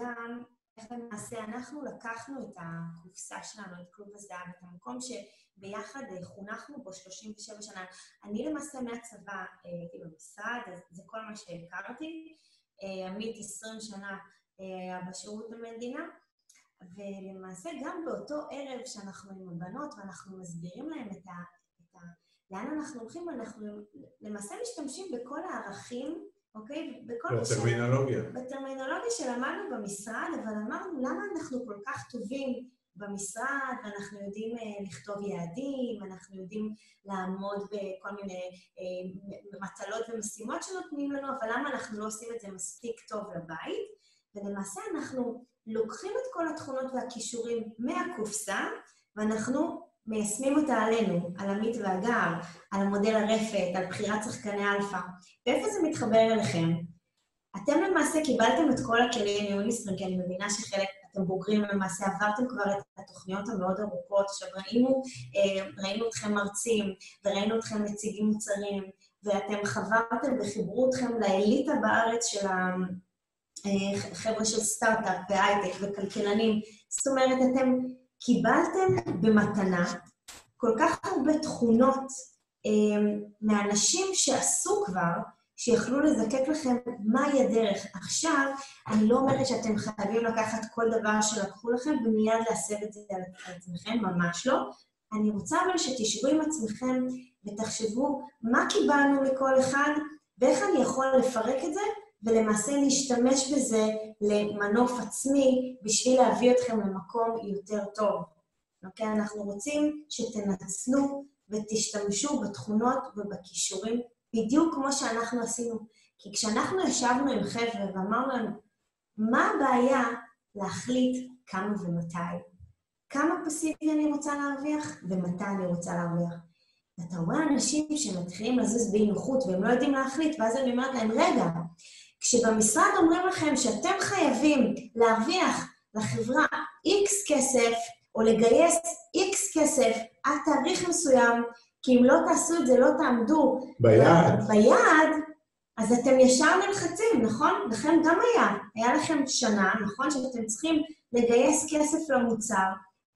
גם איך למעשה אנחנו לקחנו את הקופסה שלנו, את כלוב הזהב, את המקום שביחד אה, חונכנו בו 37 שנה. אני למעשה מהצבא הייתי במשרד, אז זה כל מה שהכרתי. עמית 20 שנה בשירות המדינה, ולמעשה גם באותו ערב שאנחנו עם הבנות ואנחנו מסבירים להם את ה... את ה לאן אנחנו הולכים, אנחנו למעשה משתמשים בכל הערכים אוקיי? בכל בטרמינולוגיה. בטרמינולוגיה שלמדנו במשרד, אבל אמרנו, למה אנחנו כל כך טובים במשרד, ואנחנו יודעים אה, לכתוב יעדים, אנחנו יודעים לעמוד בכל מיני אה, מטלות ומשימות שנותנים לנו, אבל למה אנחנו לא עושים את זה מספיק טוב לבית? ולמעשה אנחנו לוקחים את כל התכונות והכישורים מהקופסה, ואנחנו מיישמים אותה עלינו, על עמית והגר, על המודל הרפת, על בחירת שחקני אלפא. ואיפה זה מתחבר אליכם? אתם למעשה קיבלתם את כל הכלים מיוניסטרים, כי אני מבינה שחלק, אתם בוגרים למעשה, עברתם כבר את התוכניות המאוד ארוכות. עכשיו, ראינו, אה, ראינו אתכם מרצים, וראינו אתכם מציגים מוצרים, ואתם חברתם וחיברו אתכם לאליטה בארץ של החבר'ה אה, של סטארט-אפ והייטק וכלכלנים. זאת אומרת, אתם קיבלתם במתנה כל כך הרבה תכונות אה, מאנשים שעשו כבר, שיכלו לזקק לכם מהי הדרך. עכשיו, אני לא אומרת שאתם חייבים לקחת כל דבר שלקחו לכם ומיד להסב את זה על עצמכם, ממש לא. אני רוצה אבל שתשבו עם עצמכם ותחשבו מה קיבלנו מכל אחד ואיך אני יכול לפרק את זה ולמעשה להשתמש בזה למנוף עצמי בשביל להביא אתכם למקום יותר טוב. אוקיי? אנחנו רוצים שתנצלו ותשתמשו בתכונות ובכישורים בדיוק כמו שאנחנו עשינו. כי כשאנחנו ישבנו עם חבר'ה ואמרנו להם, מה הבעיה להחליט כמה ומתי? כמה פסיבי אני רוצה להרוויח ומתי אני רוצה להרוויח? ואתה רואה אנשים שמתחילים לזוז באי נוחות והם לא יודעים להחליט, ואז אני אומרת להם, רגע, כשבמשרד אומרים לכם שאתם חייבים להרוויח לחברה X כסף, או לגייס X כסף עד תאריך מסוים, כי אם לא תעשו את זה, לא תעמדו ביעד. ביעד, אז אתם ישר נלחצים, נכון? לכם גם היה. היה לכם שנה, נכון? שאתם צריכים לגייס כסף למוצר,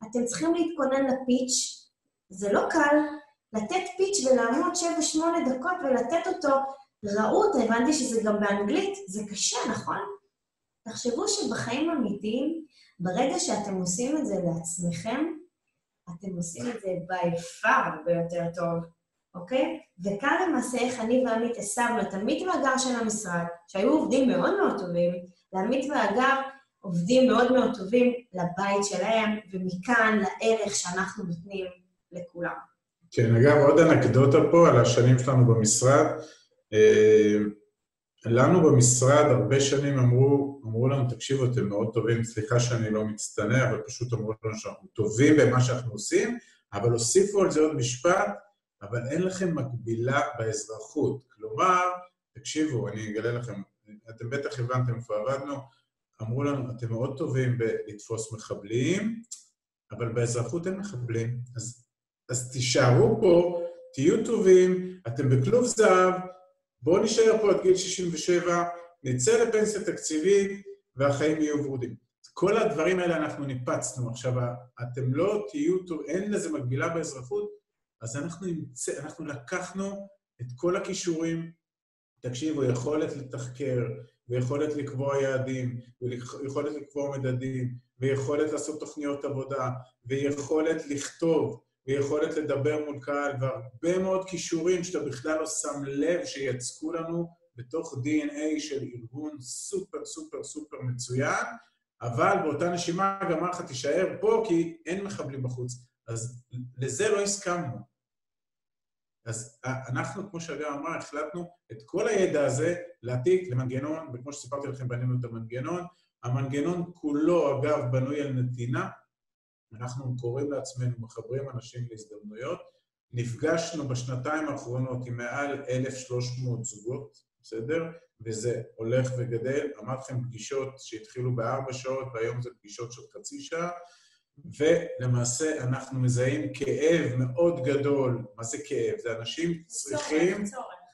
אתם צריכים להתכונן לפיץ', זה לא קל. לתת פיץ' ולעמוד 7-8 דקות ולתת אותו רהוט, הבנתי שזה גם באנגלית, זה קשה, נכון? תחשבו שבחיים אמיתיים, ברגע שאתם עושים את זה לעצמכם, אתם עושים את זה by far הרבה יותר טוב, אוקיי? וכאן למעשה איך אני ועמית הסבנו את עמית והגר של המשרד, שהיו עובדים מאוד מאוד טובים, לעמית והגר עובדים מאוד מאוד טובים לבית שלהם, ומכאן לערך שאנחנו נותנים לכולם. כן, אגב, עוד אנקדוטה פה על השנים שלנו במשרד. לנו במשרד הרבה שנים אמרו, אמרו לנו, תקשיבו, אתם מאוד טובים, סליחה שאני לא מצטנע, אבל פשוט אמרו לנו שאנחנו טובים במה שאנחנו עושים, אבל הוסיפו על זה עוד משפט, אבל אין לכם מקבילה באזרחות. כלומר, תקשיבו, אני אגלה לכם, אתם בטח הבנתם איפה עבדנו, אמרו לנו, אתם מאוד טובים בלתפוס מחבלים, אבל באזרחות אין מחבלים. אז, אז תישארו פה, תהיו טובים, אתם בכלוב זהב, בואו נשאר פה עד גיל 67, נצא לפנסיה תקציבית והחיים יהיו ורודים. כל הדברים האלה אנחנו ניפצנו. עכשיו, אתם לא תהיו, אין לזה מקבילה באזרחות, אז אנחנו, נמצא, אנחנו לקחנו את כל הכישורים, תקשיבו, יכולת לתחקר, ויכולת לקבוע יעדים, ויכולת לקבוע מדדים, ויכולת לעשות תוכניות עבודה, ויכולת לכתוב, ויכולת לדבר מול קהל, והרבה מאוד כישורים שאתה בכלל לא שם לב שיצקו לנו בתוך DNA של ארגון סופר סופר סופר מצוין, אבל באותה נשימה גם אמר לך, תישאר פה כי אין מחבלים בחוץ. אז לזה לא הסכמנו. אז אנחנו, כמו שאגב אמרה, החלטנו את כל הידע הזה להעתיק למנגנון, וכמו שסיפרתי לכם, בנינו את המנגנון. המנגנון כולו, אגב, בנוי על נתינה, אנחנו קוראים לעצמנו מחברים אנשים להזדמנויות. נפגשנו בשנתיים האחרונות עם מעל 1,300 זוגות, בסדר? וזה הולך וגדל. אמרתי לכם פגישות שהתחילו בארבע שעות, והיום זה פגישות של חצי שעה, ולמעשה אנחנו מזהים כאב מאוד גדול. מה זה כאב? זה אנשים צריכים...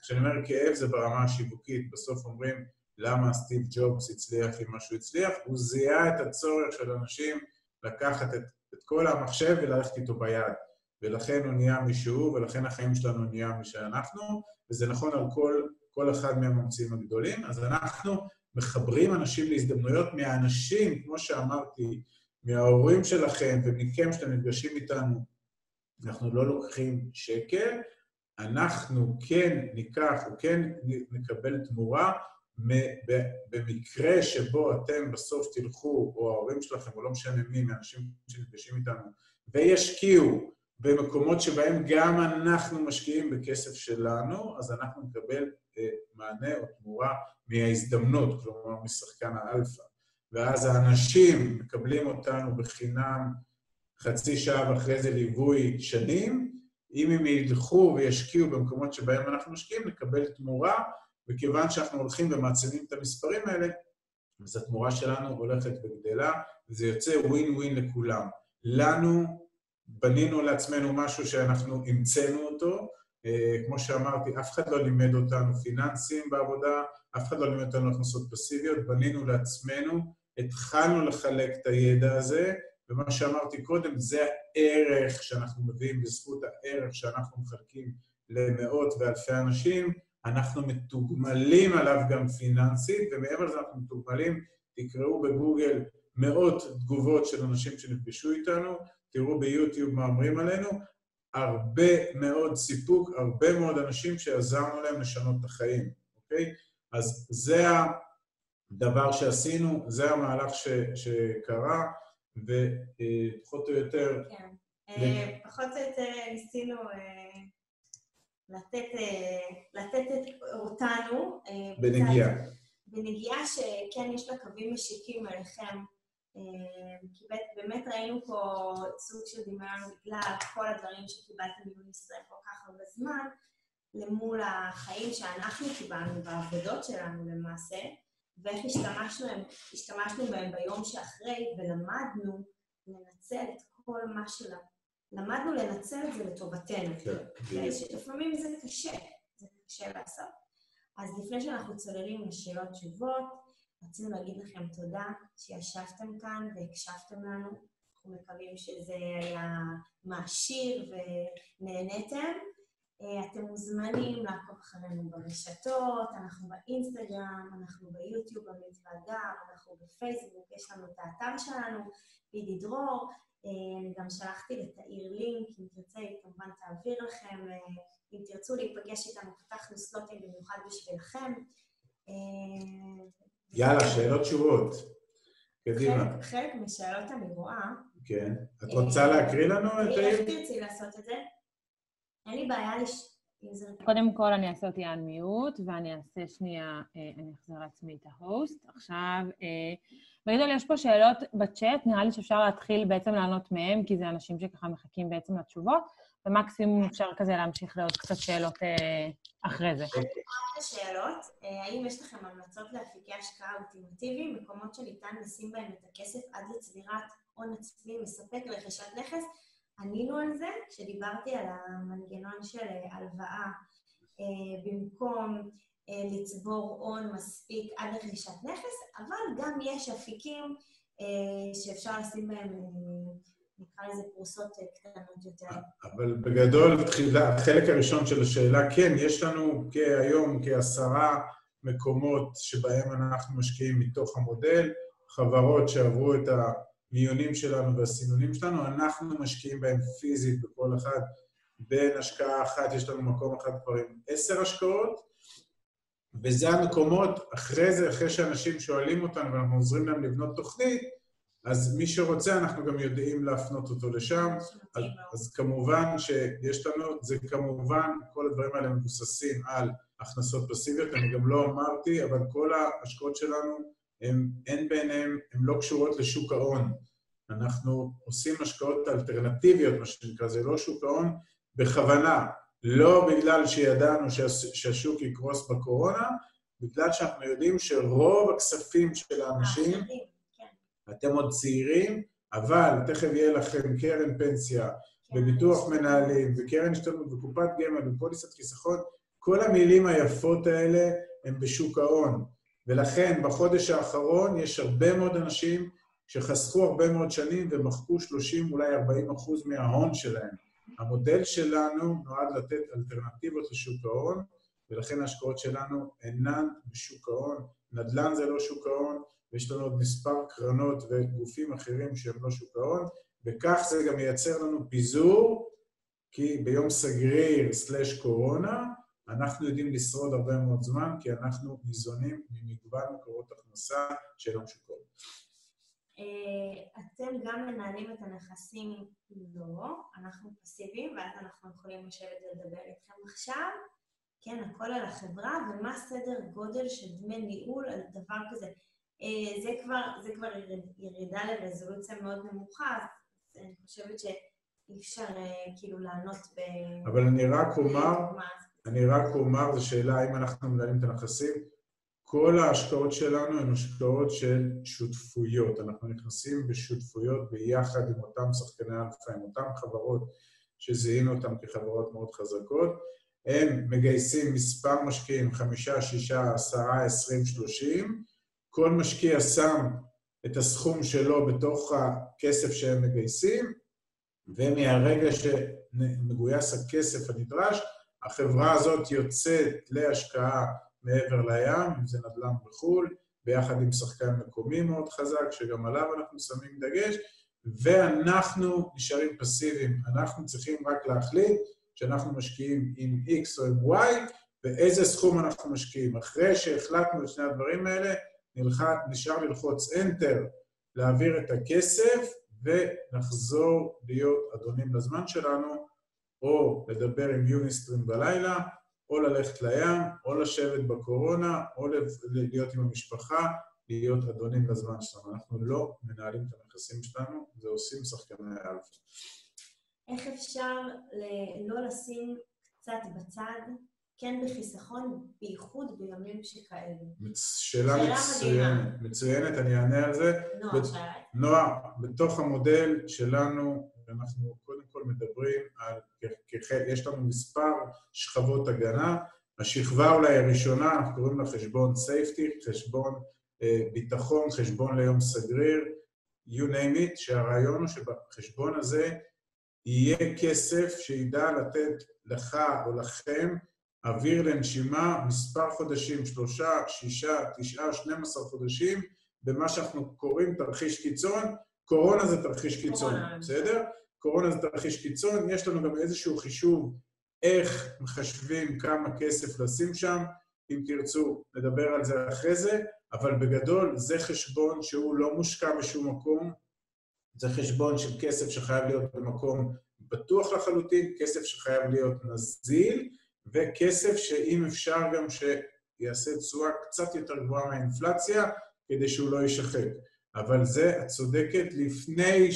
כשאני אומר כאב זה ברמה השיווקית, בסוף אומרים למה סטיב ג'ובס הצליח עם מה שהוא הצליח, הוא זיהה את הצורך של אנשים לקחת את את כל המחשב וללכת איתו ביד. ולכן הוא נהיה מישהו, ולכן החיים שלנו נהיה מי שאנחנו, וזה נכון על כל, כל אחד מהממציאים הגדולים. אז אנחנו מחברים אנשים להזדמנויות מהאנשים, כמו שאמרתי, מההורים שלכם ומכם שאתם נפגשים איתנו, אנחנו לא לוקחים שקל, אנחנו כן ניקח או כן נקבל תמורה במקרה שבו אתם בסוף תלכו, או ההורים שלכם, או לא משנה מי, מאנשים שנפגשים איתנו, וישקיעו במקומות שבהם גם אנחנו משקיעים בכסף שלנו, אז אנחנו נקבל אה, מענה או תמורה מההזדמנות, כלומר משחקן האלפא. ואז האנשים מקבלים אותנו בחינם חצי שעה ואחרי זה ליווי שנים. אם הם ילכו וישקיעו במקומות שבהם אנחנו משקיעים, נקבל תמורה, וכיוון שאנחנו הולכים ומעצימים את המספרים האלה, אז התמורה שלנו הולכת וגדלה, וזה יוצא ווין ווין לכולם. לנו, בנינו לעצמנו משהו שאנחנו המצאנו אותו, אה, כמו שאמרתי, אף אחד לא לימד אותנו פיננסים בעבודה, אף אחד לא לימד אותנו הכנסות פסיביות, בנינו לעצמנו, התחלנו לחלק את הידע הזה, ומה שאמרתי קודם, זה הערך שאנחנו מביאים בזכות הערך שאנחנו מחלקים למאות ואלפי אנשים, אנחנו מתוגמלים עליו גם פיננסית, ומעבר לזה אנחנו מתוגמלים, תקראו בגוגל מאות תגובות של אנשים שנפגשו איתנו, תראו ביוטיוב מה אומרים עלינו, הרבה מאוד סיפוק, הרבה מאוד אנשים שעזרנו להם לשנות את החיים, אוקיי? אז זה הדבר שעשינו, זה המהלך ש, שקרה, ופחות או יותר... כן. אה, פחות או יותר ניסינו אה, לתת, אה, לתת אותנו... בנגיעה. בנגיעה שכן יש לה קווים משיקים עליכם. כי באמת ראינו פה סוג של דמיון בגלל כל הדברים שקיבלתם מישראל כל כך הרבה זמן, למול החיים שאנחנו קיבלנו בעבודות שלנו למעשה. ואיך השתמשנו, השתמשנו בהם ביום שאחרי, ולמדנו לנצל את כל מה שלנו. למדנו לנצל את זה לטובתנו. כן. לפעמים זה קשה, זה קשה לעשות. אז לפני שאנחנו צוללים לשאלות תשובות, רצינו להגיד לכם תודה שישבתם כאן והקשבתם לנו. אנחנו מקווים שזה היה מעשיר ונהניתם. אה, אתם מוזמנים לעקוב אחרינו ברשתות, אנחנו באינסטגרם, אנחנו ביוטיוב, במצווה גם, אנחנו בפייסבוק, יש לנו את האתר שלנו, פידי דרור. אה, אני גם שלחתי לתאיר לינק, אם תרצה, היא כמובן תעביר לכם. אה, אם תרצו להיפגש איתנו, פתחנו סלוטים במיוחד בשבילכם. יאללה, שאלות תשובות. קדימה. חלק, חלק משאלות אני רואה. כן. את רוצה להקריא לנו את ה... איך תרצי לעשות את זה? אין לי בעיה לש... קודם כל אני אעשה אותי unmute, ואני אעשה שנייה, אה, אני אחזיר לעצמי את ההוסט. עכשיו, אה, בגדול יש פה שאלות בצ'אט, נראה לי שאפשר להתחיל בעצם לענות מהם, כי זה אנשים שככה מחכים בעצם לתשובות, ומקסימום אפשר כזה להמשיך לעוד קצת שאלות אה, אחרי זה. אני שאלות, האם יש לכם המלצות לאפיקי השקעה אולטימטיביים, מקומות שניתן לשים בהם את הכסף עד לצבירת הון עצמי מספק לרכישת נכס? ענינו על זה כשדיברתי על המנגנון של אה, הלוואה אה, במקום לצבור הון מספיק עד לרכישת נכס, אבל גם יש אפיקים שאפשר לשים בהם, נקרא לזה פרוסות קטנות יותר. אבל בגדול, החלק הראשון של השאלה, כן, יש לנו כהיום כעשרה מקומות שבהם אנחנו משקיעים מתוך המודל, חברות שעברו את ה... המיונים שלנו והסינונים שלנו, אנחנו משקיעים בהם פיזית בכל אחד. בין השקעה אחת יש לנו מקום אחד כבר עם עשר השקעות, וזה המקומות, אחרי זה, אחרי שאנשים שואלים אותנו ואנחנו עוזרים להם לבנות תוכנית, אז מי שרוצה, אנחנו גם יודעים להפנות אותו לשם. אז, אז כמובן שיש לנו, זה כמובן, כל הדברים האלה מבוססים על הכנסות פסיביות. אני גם לא אמרתי, אבל כל ההשקעות שלנו הם, אין ביניהם, הן לא קשורות לשוק ההון. אנחנו עושים השקעות אלטרנטיביות, מה שנקרא, זה לא שוק ההון בכוונה, לא בגלל שידענו שהשוק יקרוס בקורונה, בגלל שאנחנו יודעים שרוב הכספים של האנשים, כן. אתם עוד צעירים, אבל תכף יהיה לכם קרן פנסיה, כן. וביטוח מנהלים, וקרן השתלמות, וקופת גמל, ופוליסת חיסכון, כל המילים היפות האלה הם בשוק ההון. ולכן בחודש האחרון יש הרבה מאוד אנשים שחסכו הרבה מאוד שנים ומחקו 30, אולי 40 אחוז מההון שלהם. המודל שלנו נועד לתת אלטרנטיבות לשוק ההון, ולכן ההשקעות שלנו אינן בשוק ההון. נדל"ן זה לא שוק ההון, ויש לנו עוד מספר קרנות וגופים אחרים שהם לא שוק ההון, וכך זה גם מייצר לנו פיזור, כי ביום סגריר סלש קורונה, אנחנו יודעים לשרוד הרבה מאוד זמן, כי אנחנו ניזונים ממגוון מקורות הכנסה שאינם שוקות. אה, אתם גם מנהלים את הנכסים? לא, אנחנו פסיביים, ואז אנחנו יכולים לשבת ולדבר איתכם עכשיו. כן, הכל על החברה, ומה סדר גודל של דמי ניהול על דבר כזה. אה, זה כבר, זה כבר ירידה לרזולוציה מאוד נמוכה, אז אני חושבת שאי אפשר אה, כאילו לענות ב... אבל אני רק אומר, אני רק אומר, זו שאלה האם אנחנו מנהלים את הנכסים. כל ההשקעות שלנו הן השקעות של שותפויות. אנחנו נכנסים בשותפויות ביחד עם אותם שחקני אלפא, עם אותן חברות שזיהינו אותן כחברות מאוד חזקות. הם מגייסים מספר משקיעים, חמישה, שישה, עשרה, עשרים, שלושים. כל משקיע שם את הסכום שלו בתוך הכסף שהם מגייסים, ומהרגע שמגויס הכסף הנדרש, החברה הזאת יוצאת להשקעה מעבר לים, אם זה נדל"ן בחו"ל, ביחד עם שחקן מקומי מאוד חזק, שגם עליו אנחנו שמים דגש, ואנחנו נשארים פסיביים. אנחנו צריכים רק להחליט שאנחנו משקיעים עם X או עם Y, ואיזה סכום אנחנו משקיעים. אחרי שהחלטנו את שני הדברים האלה, נלחץ, נשאר ללחוץ Enter, להעביר את הכסף, ונחזור להיות אדונים לזמן שלנו, או לדבר עם יוניסטרים בלילה, או ללכת לים, או לשבת בקורונה, או להיות עם המשפחה, להיות אדונים לזמן שלנו. אנחנו לא מנהלים את הנכסים שלנו, זה עושים שחקני אלפא. איך אפשר לא לשים קצת בצד, כן בחיסכון, בייחוד בימים שכאלו? שאלה מצוינת, מצוינת, אני אענה על זה. נועה, שאלה. נועה, בתוך המודל שלנו, אנחנו מדברים על, יש לנו מספר שכבות הגנה. השכבה אולי הראשונה, אנחנו קוראים לה חשבון סייפטי, חשבון אה, ביטחון, חשבון ליום סגריר, you name it, שהרעיון הוא שבחשבון הזה יהיה כסף שידע לתת לך או לכם אוויר לנשימה מספר חודשים, שלושה, שישה, תשעה, 12 חודשים, במה שאנחנו קוראים תרחיש קיצון. קורונה זה תרחיש קיצון, בסדר? קורונה זה תרחיש קיצון, יש לנו גם איזשהו חישוב איך מחשבים כמה כסף לשים שם, אם תרצו, נדבר על זה אחרי זה, אבל בגדול זה חשבון שהוא לא מושקע בשום מקום, זה חשבון של כסף שחייב להיות במקום בטוח לחלוטין, כסף שחייב להיות נזיל, וכסף שאם אפשר גם שיעשה תשואה קצת יותר גבוהה מהאינפלציה, כדי שהוא לא יישחק. אבל זה, את צודקת, לפני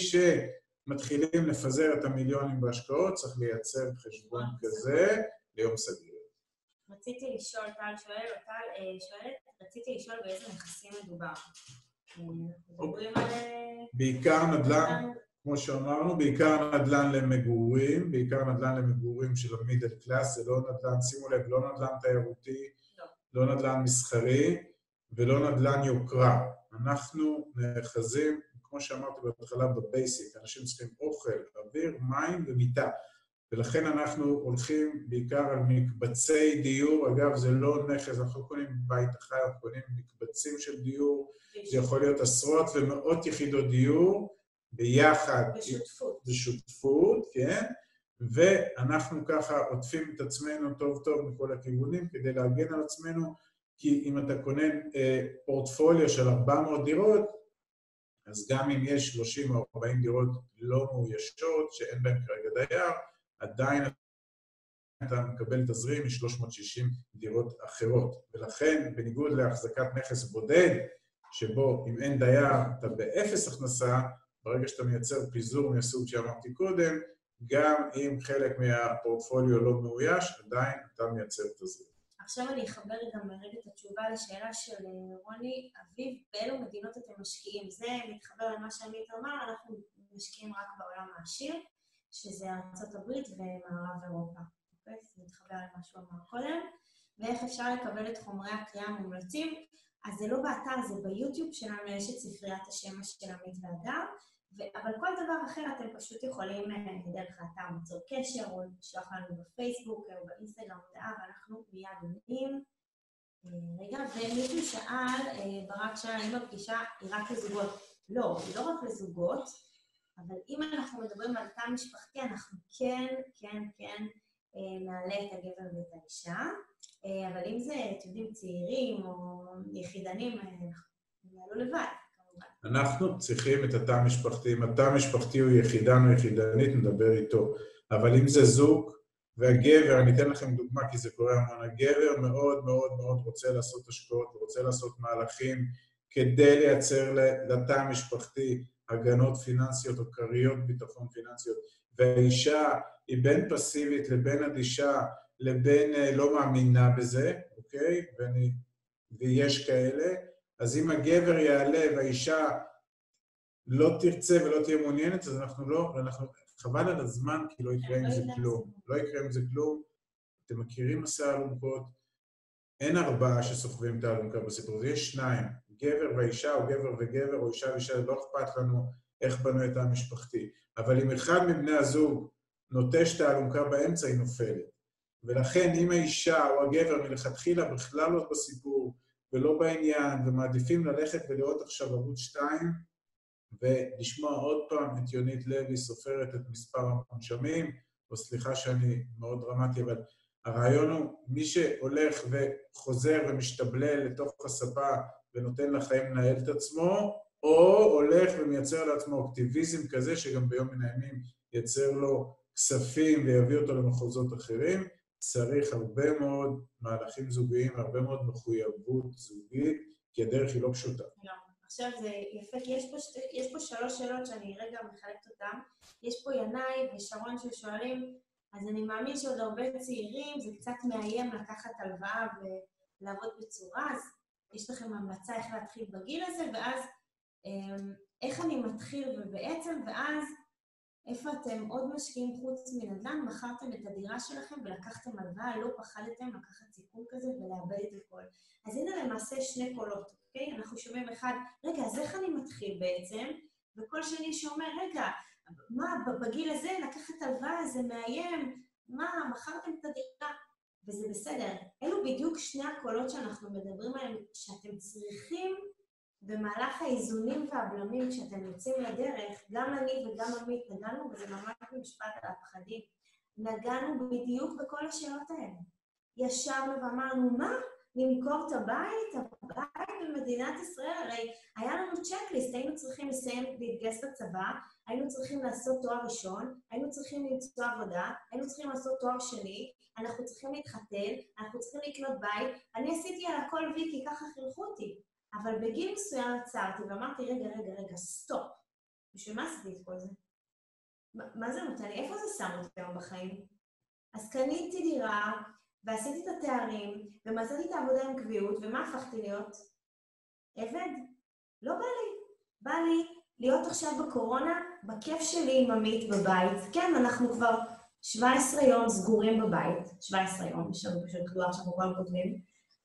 שמתחילים לפזר את המיליונים בהשקעות, צריך לייצר חשבון כזה ליום סגיר. רציתי לשאול, טל שואל, טל אה, שואלת, רציתי לשאול באיזה נכסים מדובר. אה. אה, בעיקר נדל"ן, כמו שאמרנו, בעיקר נדל"ן למגורים, בעיקר נדל"ן למגורים של המידל קלאס, זה לא נדל"ן, שימו לב, לא נדל"ן תיירותי, לא, לא נדל"ן מסחרי ולא נדל"ן יוקרה. אנחנו נאחזים, כמו שאמרתי בהתחלה, בבייסיק, אנשים צריכים אוכל, אוויר, מים ומיטה. ולכן אנחנו הולכים בעיקר על מקבצי דיור. אגב, זה לא נכס, אנחנו קונים בית אחד, אנחנו קונים מקבצים של דיור, זה יכול להיות עשרות ומאות יחידות דיור ביחד. בשותפות. בשותפות, כן? ואנחנו ככה עוטפים את עצמנו טוב טוב מכל הכיוונים כדי להגן על עצמנו, כי אם אתה קונה אה, פורטפוליו של 400 דירות, אז גם אם יש 30 או 40 דירות לא מאוישות, שאין בהן כרגע דייר, עדיין אתה מקבל תזרים מ-360 דירות אחרות. ולכן, בניגוד להחזקת נכס בודד, שבו אם אין דייר אתה באפס הכנסה, ברגע שאתה מייצר פיזור מהסוג שאמרתי קודם, גם אם חלק מהפורטפוליו לא מאויש, עדיין אתה מייצר תזרים. עכשיו אני אחבר גם רגע את התשובה לשאלה של אה, רוני. אביב, באילו מדינות אתם משקיעים? זה מתחבר למה שעמית אמר, אנחנו משקיעים רק בעולם העשיר. שזה ארה"ב ומערב אירופה. אוקיי? זה מתחבר למה שהוא אמר קודם. ואיך אפשר לקבל את חומרי הקריאה המומלצים? אז זה לא באתר, זה ביוטיוב שלנו, יש את ספריית השמש של עמית והדר. אבל כל דבר אחר אתם פשוט יכולים אה, דרך האתר ליצור קשר, או לשלוח לנו בפייסבוק או באינסטגרם הודעה, ואנחנו מיד עונים. אה, רגע, ומישהו שאל, אה, ברק שאל, האם הפגישה היא רק לזוגות? לא, היא לא רק לזוגות, אבל אם אנחנו מדברים על תא משפחתי, אנחנו כן, כן, כן נעלה את הגבר ואת האישה, אבל אם זה, אתם יודעים, צעירים או יחידנים, הם יעלו לבד. אנחנו צריכים את התא המשפחתי. אם התא המשפחתי הוא יחידן או יחידנית, נדבר איתו. אבל אם זה זוג, והגבר, אני אתן לכם דוגמה כי זה קורה המון, הגבר מאוד מאוד מאוד רוצה לעשות השקעות, רוצה לעשות מהלכים כדי לייצר לתא המשפחתי הגנות פיננסיות או כריות ביטחון פיננסיות, והאישה היא בין פסיבית לבין אדישה לבין אה, לא מאמינה בזה, אוקיי? ואני, ויש כאלה, אז אם הגבר יעלה והאישה לא תרצה ולא תהיה מעוניינת, אז אנחנו לא, אנחנו, חבל על הזמן כי לא יקרה עם זה כלום. לא יקרה עם זה כלום. אתם מכירים מסע אלונקות? אין ארבעה שסוחבים את האלונקה בסיפור הזה, יש שניים. גבר ואישה, או גבר וגבר, או אישה ואישה, לא אכפת לנו איך בנו את המשפחתי. אבל אם אחד מבני הזוג נוטש את האלונקה באמצע, היא נופלת. ולכן אם האישה או הגבר מלכתחילה בכלל לא בסיפור ולא בעניין, ומעדיפים ללכת ולראות עכשיו ערוץ 2, ולשמוע עוד פעם את יונית לוי סופרת את מספר המונשמים, או סליחה שאני מאוד דרמטי, אבל הרעיון הוא, מי שהולך וחוזר ומשתבלל לתוך הספה ונותן לחיים לנהל את עצמו, או הולך ומייצר לעצמו אקטיביזם כזה, שגם ביום מן הימים ייצר לו כספים ויביא אותו למחוזות אחרים, צריך הרבה מאוד מהלכים זוגיים, הרבה מאוד מחויבות זוגית, כי הדרך היא לא פשוטה. עכשיו זה יפה, כי יש פה, יש פה שלוש שאלות שאני רגע מחלקת אותן. יש פה ינאי ושרון ששואלים, אז אני מאמין שעוד הרבה צעירים, זה קצת מאיים לקחת הלוואה ולעבוד בצורה, אז יש לכם המלצה איך להתחיל בגיל הזה, ואז אמ, איך אני מתחיל ובעצם, ואז איפה אתם עוד משקיעים חוץ מנדל"ן, מכרתם את הדירה שלכם ולקחתם הלוואה, לא פחדתם לקחת סיכון כזה ולאבד את הכל. אז הנה למעשה שני קולות, אוקיי? אנחנו שומעים אחד, רגע, אז איך אני מתחיל בעצם? וקול שני שאומר, רגע, מה, בגיל הזה לקחת הלוואה זה מאיים, מה, מכרתם את הדירה? וזה בסדר. אלו בדיוק שני הקולות שאנחנו מדברים עליהם, שאתם צריכים במהלך האיזונים והבלמים, כשאתם יוצאים לדרך, גם אני וגם עמית נגענו, וזה ממש במשפט על הפחדים, נגענו בדיוק בכל השאלות האלה. ישבנו ואמרנו, מה? למכור את הבית? הבית במדינת ישראל? הרי היה לנו צ'קליסט, היינו צריכים לסיים, להתגייס לצבא, היינו צריכים לעשות תואר ראשון, היינו צריכים למצוא עבודה, היינו צריכים לעשות תואר שני, אנחנו צריכים להתחתן, אנחנו צריכים לקנות בית. אני עשיתי על הכל וי, כי ככה חינכו אותי. אבל בגיל מסוים עצרתי ואמרתי, רגע, רגע, רגע, סטופ. בשביל מה עשיתי את כל זה? מה זה נותן לי? איפה זה שם אותי היום בחיים? אז קניתי דירה, ועשיתי את התארים, ומצאתי את העבודה עם קביעות, ומה הפכתי להיות? עבד? לא בא לי. בא לי להיות עכשיו בקורונה, בכיף שלי עם עמית בבית. כן, אנחנו כבר 17 יום סגורים בבית, 17 יום, יש לנו פשוט דוח שאנחנו כבר כותבים.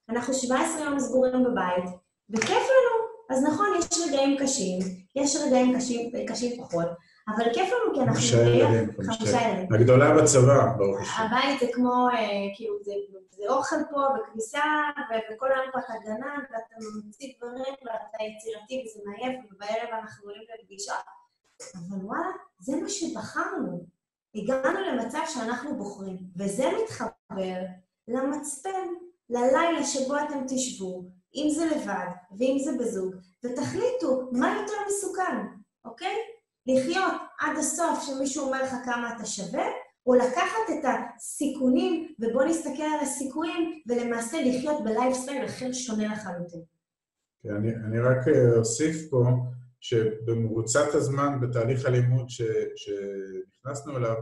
אנחנו 17 יום סגורים בבית, וכיף לנו. אז נכון, יש רגעים קשים, יש רגעים קשים, קשים פחות, אבל כיף לנו כי אנחנו... חמישה ילדים, חמישה ילדים. הגדולה בצבא, ברוך השם. הבית זה כמו, אה, כאילו, זה, זה אוכל פה וכביסה, וכל היום אתה גנן, ואתה ממציא דברים, ואתה יצירתי וזה מעייף, ובערב אנחנו עולים לפגישות. אבל וואלה, זה מה שבחרנו. הגענו למצב שאנחנו בוחרים, וזה מתחבר למצפן, ללילה שבו אתם תשבו, אם זה לבד ואם זה בזוג, ותחליטו מה יותר מסוכן, אוקיי? לחיות עד הסוף שמישהו אומר לך כמה אתה שווה, או לקחת את הסיכונים, ובוא נסתכל על הסיכויים, ולמעשה לחיות בלייפסטייל אחר שונה לחלוטין. כן, אני, אני רק אה, אוסיף פה, שבמרוצת הזמן בתהליך הלימוד ש, שנכנסנו אליו,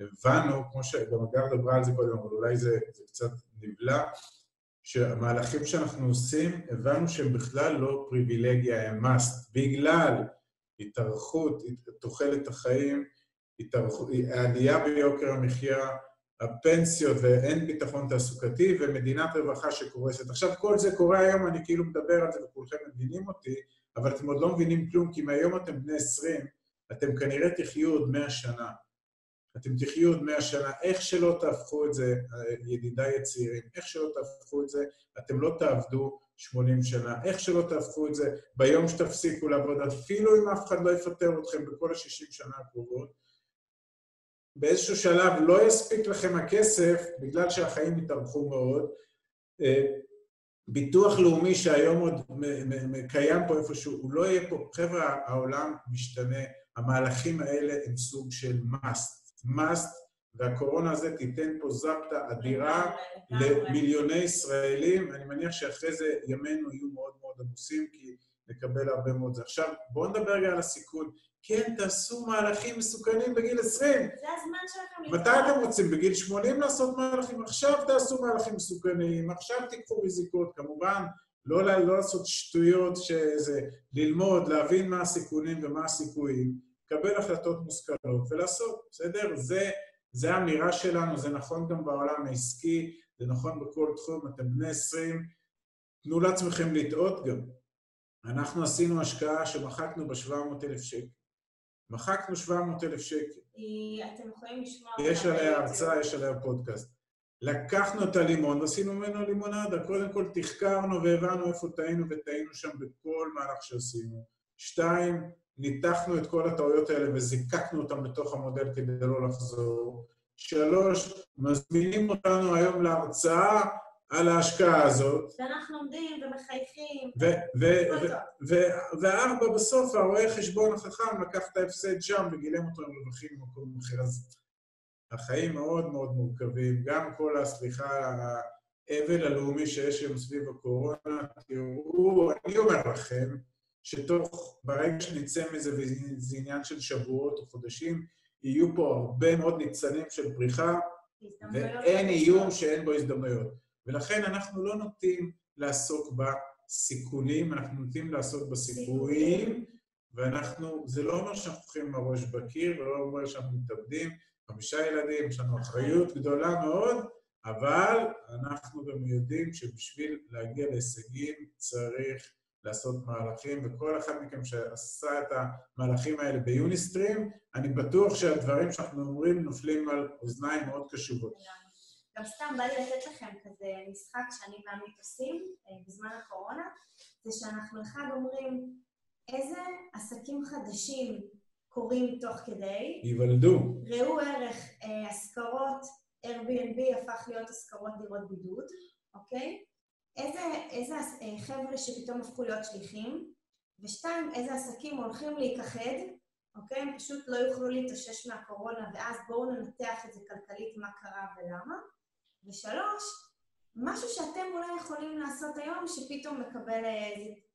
הבנו, כמו שגם אגב דיברה על זה קודם, אבל אולי זה, זה קצת נבלע, שהמהלכים שאנחנו עושים, הבנו שהם בכלל לא פריבילגיה, הם must, בגלל התארכות, תוחלת החיים, העלייה ביוקר המחיה, הפנסיות ואין ביטחון תעסוקתי ומדינת רווחה שקורסת. עכשיו, כל זה קורה היום, אני כאילו מדבר על זה וכולכם מבינים אותי, אבל אתם עוד לא מבינים כלום, כי מהיום אתם בני 20, אתם כנראה תחיו עוד 100 שנה. אתם תחיו עוד מאה שנה, איך שלא תהפכו את זה, ידידיי הצעירים, איך שלא תהפכו את זה, אתם לא תעבדו 80 שנה, איך שלא תהפכו את זה, ביום שתפסיקו לעבוד, אפילו אם אף אחד לא יפטר אתכם בכל ה-60 שנה הקרובות, באיזשהו שלב לא יספיק לכם הכסף, בגלל שהחיים התארכו מאוד, אה, ביטוח לאומי שהיום עוד קיים פה איפשהו, הוא לא יהיה פה. חבר'ה, העולם משתנה, המהלכים האלה הם סוג של must. Must, והקורונה הזה תיתן פה זפטה אדירה למיליוני ישראלים. אני מניח שאחרי זה ימינו יהיו מאוד מאוד עמוסים, כי נקבל הרבה מאוד זה. עכשיו, בואו נדבר רגע על הסיכון. כן, תעשו מהלכים מסוכנים בגיל 20. זה הזמן שלכם מתי אתם רוצים? בגיל 80 לעשות מהלכים? עכשיו תעשו מהלכים מסוכנים, עכשיו תיקחו ריזיקות. כמובן, לא, לא לעשות שטויות שזה... ללמוד, להבין מה הסיכונים ומה הסיכויים, לקבל החלטות מושכלות ולעשות, בסדר? זה, זה האמירה שלנו, זה נכון גם בעולם העסקי, זה נכון בכל תחום, אתם בני 20, תנו לעצמכם לטעות גם. אנחנו עשינו השקעה שמחקנו ב-700,000 שקל. מחקנו 700,000 שקל. אתם יכולים לשמוע... יש עליה הרצאה, יש עליה פודקאסט. לקחנו את הלימון ועשינו ממנו לימונדה. קודם כל תחקרנו והבנו איפה טעינו וטעינו שם בכל מהלך שעשינו. שתיים, ניתחנו את כל הטעויות האלה וזיקקנו אותן בתוך המודל כדי לא לחזור. שלוש, מזמינים אותנו היום להרצאה על ההשקעה הזאת. ואנחנו עומדים ומחייכים. וארבע, בסוף, הרואה חשבון החכם לקח את ההפסד שם וגילם אותו עם רווחים במקום אחר. אז החיים מאוד מאוד מורכבים. גם כל, הסליחה, האבל הלאומי שיש היום סביב הקורונה, תראו, אני אומר לכם, שתוך, ברגע שנצא מזה, וזה עניין של שבועות או חודשים, יהיו פה הרבה מאוד ניצנים של פריחה, ואין איום שאין בו הזדמנויות. ולכן אנחנו לא נוטים לעסוק בסיכונים, אנחנו נוטים לעסוק בסיכויים, ואנחנו, זה לא אומר שאנחנו הולכים עם הראש בקיר, ולא אומר שאנחנו מתאבדים, חמישה ילדים, יש לנו אחריות גדולה מאוד, אבל אנחנו גם יודעים שבשביל להגיע להישגים צריך לעשות מהלכים, וכל אחד מכם שעשה את המהלכים האלה ביוניסטרים, אני בטוח שהדברים שאנחנו אומרים נופלים על אוזניים מאוד קשובות. גם סתם בא לי לתת לכם כזה משחק שאני ועמית עושים אה, בזמן הקורונה, זה שאנחנו אחד אומרים איזה עסקים חדשים קורים תוך כדי. ייוולדו. ראו ערך, אה, השכרות, Airbnb הפך להיות השכרות דירות בידוד, אוקיי? איזה, איזה אה, חבר'ה שפתאום הפכו להיות שליחים, ושתיים, איזה עסקים הולכים להיכחד, אוקיי? הם פשוט לא יוכלו להתאושש מהקורונה, ואז בואו ננתח את זה כלכלית, מה קרה ולמה. ושלוש, משהו שאתם אולי יכולים לעשות היום שפתאום מקבל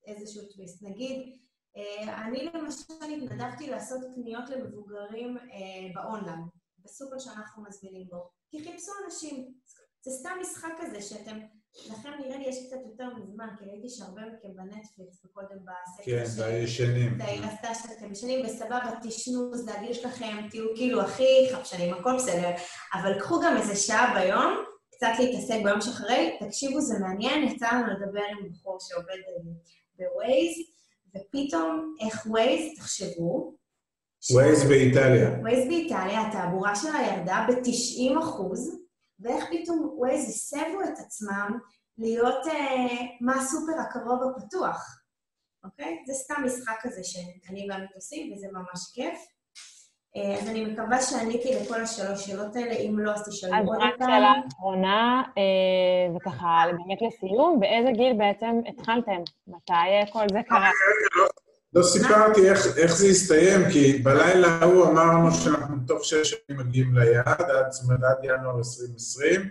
איזשהו טוויסט. נגיד, אה, אני למשל התנדבתי לעשות קניות למבוגרים אה, באונליין, בסופר שאנחנו מזמינים בו, כי חיפשו אנשים. זה סתם משחק כזה שאתם, לכם נראה לי יש קצת יותר מזמן, כי ראיתי שהרבה מכם בנטפליקס וקודם בסקר כן, בישנים. עשתה שאתם ישנים, וסבבה, תשנו, זה הגיל שלכם, תהיו כאילו הכי חפשנים, הכל בסדר, אבל קחו גם איזה שעה ביום, קצת להתעסק ביום שאחרי, תקשיבו, זה מעניין, יצא לנו לדבר עם בחור שעובד בווייז, ופתאום איך ווייז, תחשבו, ווייז באיטליה. ווייז באיטליה, התעבורה שלה ירדה ב-90 אחוז, ואיך פתאום ווייז הסבו את עצמם להיות אה, מה הסופר הקרוב הפתוח, אוקיי? זה סתם משחק כזה שאני ועמית עושים, וזה ממש כיף. אה, אז אני מקווה שעניתי לכל השלוש שאלות האלה, אם לא, אז תשאלו עוד פעם. אז רק שאלה אחרונה, אה, וככה באמת לסיום, באיזה גיל בעצם התחלתם? מתי כל זה קרה? לא, סיפרתי איך, איך זה הסתיים, כי בלילה ההוא אמרנו שאנחנו תוך שש שנים מגיעים ליעד, עד, זאת עד ינואר 2020,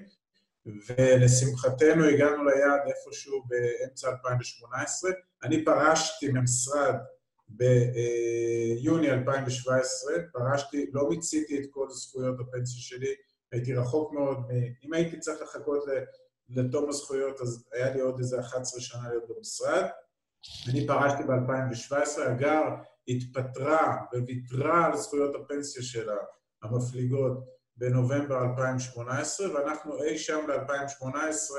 ולשמחתנו הגענו ליעד איפשהו באמצע 2018. אני פרשתי ממשרד ביוני 2017, פרשתי, לא מיציתי את כל זכויות הפנסיה שלי, הייתי רחוק מאוד, אם הייתי צריך לחכות לתום הזכויות, אז היה לי עוד איזה 11 שנה להיות במשרד. אני פרשתי ב-2017, הגר התפטרה וויתרה על זכויות הפנסיה שלה, המפליגות, בנובמבר 2018, ואנחנו אי שם ב-2018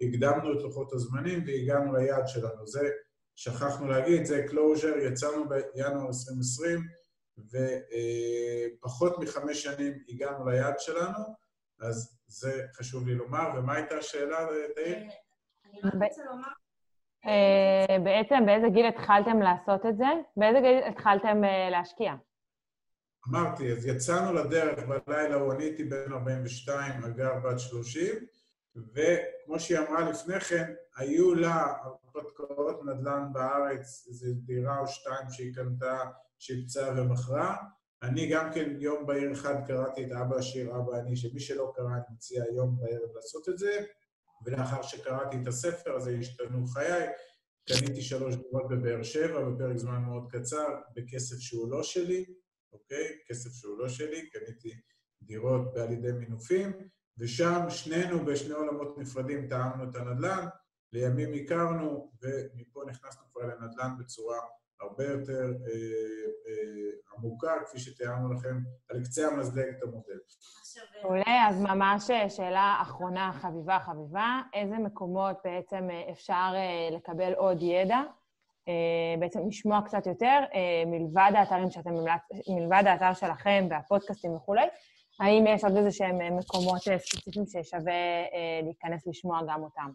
הקדמנו את לוחות הזמנים והגענו ליעד שלנו. זה שכחנו להגיד, זה closure, יצאנו בינואר 2020, ופחות מחמש שנים הגענו ליעד שלנו, אז זה חשוב לי לומר. ומה הייתה השאלה, תאיר? אני רק רוצה לומר... אה, בעצם באיזה גיל התחלתם לעשות את זה? באיזה גיל התחלתם אה, להשקיע? אמרתי, אז יצאנו לדרך בלילה, הוא אני הייתי בן 42, הגר בת 30, וכמו שהיא אמרה לפני כן, היו לה הרפתקאות נדל"ן בארץ, איזו דירה או שתיים שהיא קנתה, שיפצה ומכרה. אני גם כן יום בהיר אחד קראתי את אבא השיר, אבא אני, שמי שלא קרא, אני מציע יום בערב לעשות את זה, ולאחר שקראתי את הספר הזה השתנו חיי. קניתי שלוש דירות בבאר שבע בפרק זמן מאוד קצר, בכסף שהוא לא שלי, אוקיי? כסף שהוא לא שלי, קניתי דירות על ידי מינופים, ושם שנינו בשני עולמות נפרדים טעמנו את הנדל"ן, לימים הכרנו, ומפה נכנסנו כבר לנדל"ן בצורה הרבה יותר אה, אה, עמוקה, כפי שתיארנו לכם, על קצה המזלג את המודל. מעולה, אז ממש שאלה אחרונה, חביבה חביבה, איזה מקומות בעצם אפשר לקבל עוד ידע, בעצם לשמוע קצת יותר, מלבד האתרים שאתם, מלבד האתר שלכם והפודקאסטים וכולי, האם יש עוד איזה שהם מקומות ספציפיים ששווה להיכנס לשמוע גם אותם?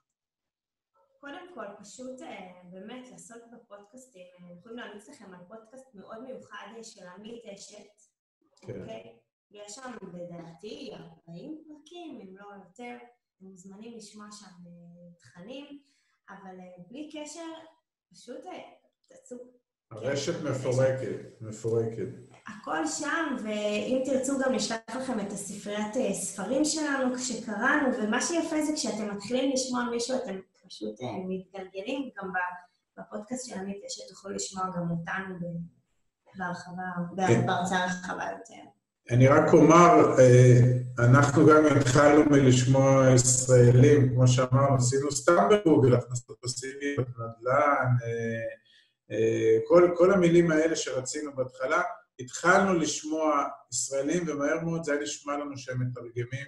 קודם כל, פשוט באמת לעשות בפודקאסטים, יכולים להמליץ לכם על פודקאסט מאוד מיוחד של עמית אשת, כן. אוקיי? יש שם לדעתי 40 פרקים, אם לא יותר, אתם מוזמנים לשמוע שם תכנים, אבל בלי קשר, פשוט תצאו. הרשת מפורקת, מפורקת. הכל שם, ואם תרצו גם נשלח לכם את הספריית ספרים שלנו כשקראנו, ומה שיפה זה כשאתם מתחילים לשמוע מישהו, אתם פשוט מתגלגלים, גם בפודקאסט של עמית שתוכלו לשמוע גם אותנו בהרחבה, בהרצאה רחבה יותר. אני רק אומר, אנחנו גם התחלנו מלשמוע ישראלים, כמו שאמרנו, עשינו סתם בגוגל, הכנסות פסיביות, נדל"ן, כל, כל המילים האלה שרצינו בהתחלה, התחלנו לשמוע ישראלים, ומהר מאוד זה היה נשמע לנו שהם מתרגמים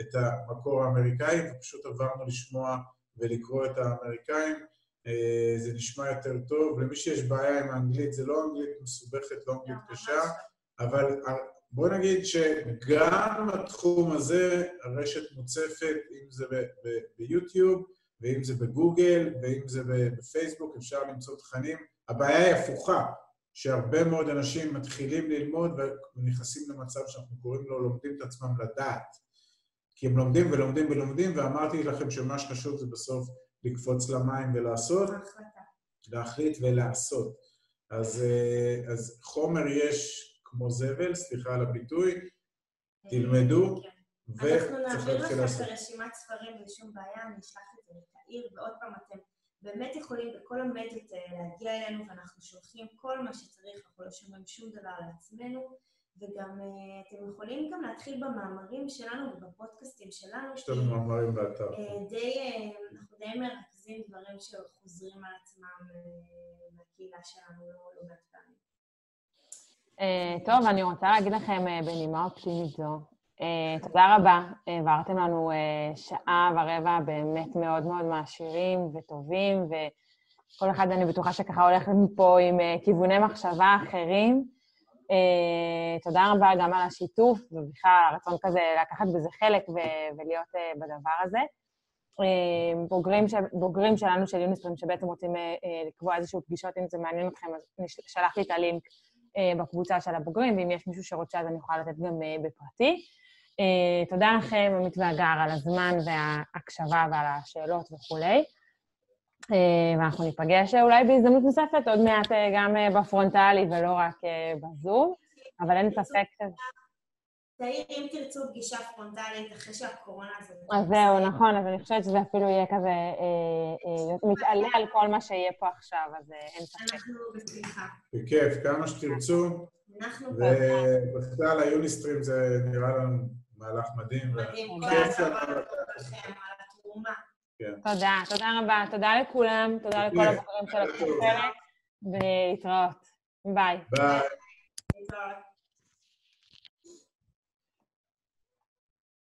את המקור האמריקאי, ופשוט עברנו לשמוע ולקרוא את האמריקאים. זה נשמע יותר טוב. למי שיש בעיה עם האנגלית, זה לא אנגלית מסובכת, לא אנגלית קשה, אבל בוא נגיד שגם התחום הזה, הרשת מוצפת, אם זה ביוטיוב, ואם זה בגוגל, ואם זה בפייסבוק, אפשר למצוא תכנים. הבעיה היא הפוכה, שהרבה מאוד אנשים מתחילים ללמוד ונכנסים למצב שאנחנו קוראים לו לומדים את עצמם לדעת. כי הם לומדים ולומדים ולומדים, ואמרתי לכם שמה שחשוב זה בסוף לקפוץ למים ולעשות. להחליט ולעשות. אז, אז חומר יש כמו זבל, סליחה על הביטוי, תלמדו, וצריך להתחיל לעשות. אנחנו נעביר לכם את רשימת ספרים בלי שום בעיה, אני אשלח את זה לתאיר, ועוד פעם, אתם באמת יכולים בכל המדיות להגיע אלינו, ואנחנו שולחים כל מה שצריך, אנחנו לא שומעים שום דבר לעצמנו, וגם אתם יכולים גם להתחיל במאמרים שלנו ובפודקאסטים שלנו. יש לנו מאמרים באתר. די, אנחנו די מרכזים דברים שחוזרים על עצמם מהקהילה שלנו לא מעט פעמים. טוב, אני רוצה להגיד לכם בנימה אופטימית זו, תודה רבה, העברתם לנו שעה ורבע באמת מאוד מאוד מעשירים וטובים, וכל אחד, אני בטוחה שככה הולך מפה עם כיווני מחשבה אחרים. תודה רבה גם על השיתוף, ובכלל הרצון כזה לקחת בזה חלק ולהיות בדבר הזה. בוגרים, בוגרים שלנו של יוניסטרים שבעצם רוצים לקבוע איזשהו פגישות, אם זה מעניין אתכם, אז שלחתי את הלינק בקבוצה של הבוגרים, ואם יש מישהו שרוצה, אז אני יכולה לתת גם בפרטי. תודה לכם, עמית והגר, על הזמן וההקשבה ועל השאלות וכולי. ואנחנו ניפגש אולי בהזדמנות נוספת, עוד מעט גם בפרונטלי ולא רק בזום, אבל אין ספק ש... תאיר, אם תרצו פגישה פרונטלית אחרי שהקורונה הזאת... אז זהו, נכון, אז אני חושבת שזה אפילו יהיה כזה מתעלה על כל מה שיהיה פה עכשיו, אז אין ספק. אנחנו בשמחה. בכיף, כמה שתרצו. אנחנו ובכלל, היוניסטרים זה נראה לנו מהלך מדהים. מדהים, כל הכבוד לכם על התרומה. תודה, תודה רבה. תודה לכולם, תודה לכל הבוגרים של הפרק, ולהתראות. ביי. ביי.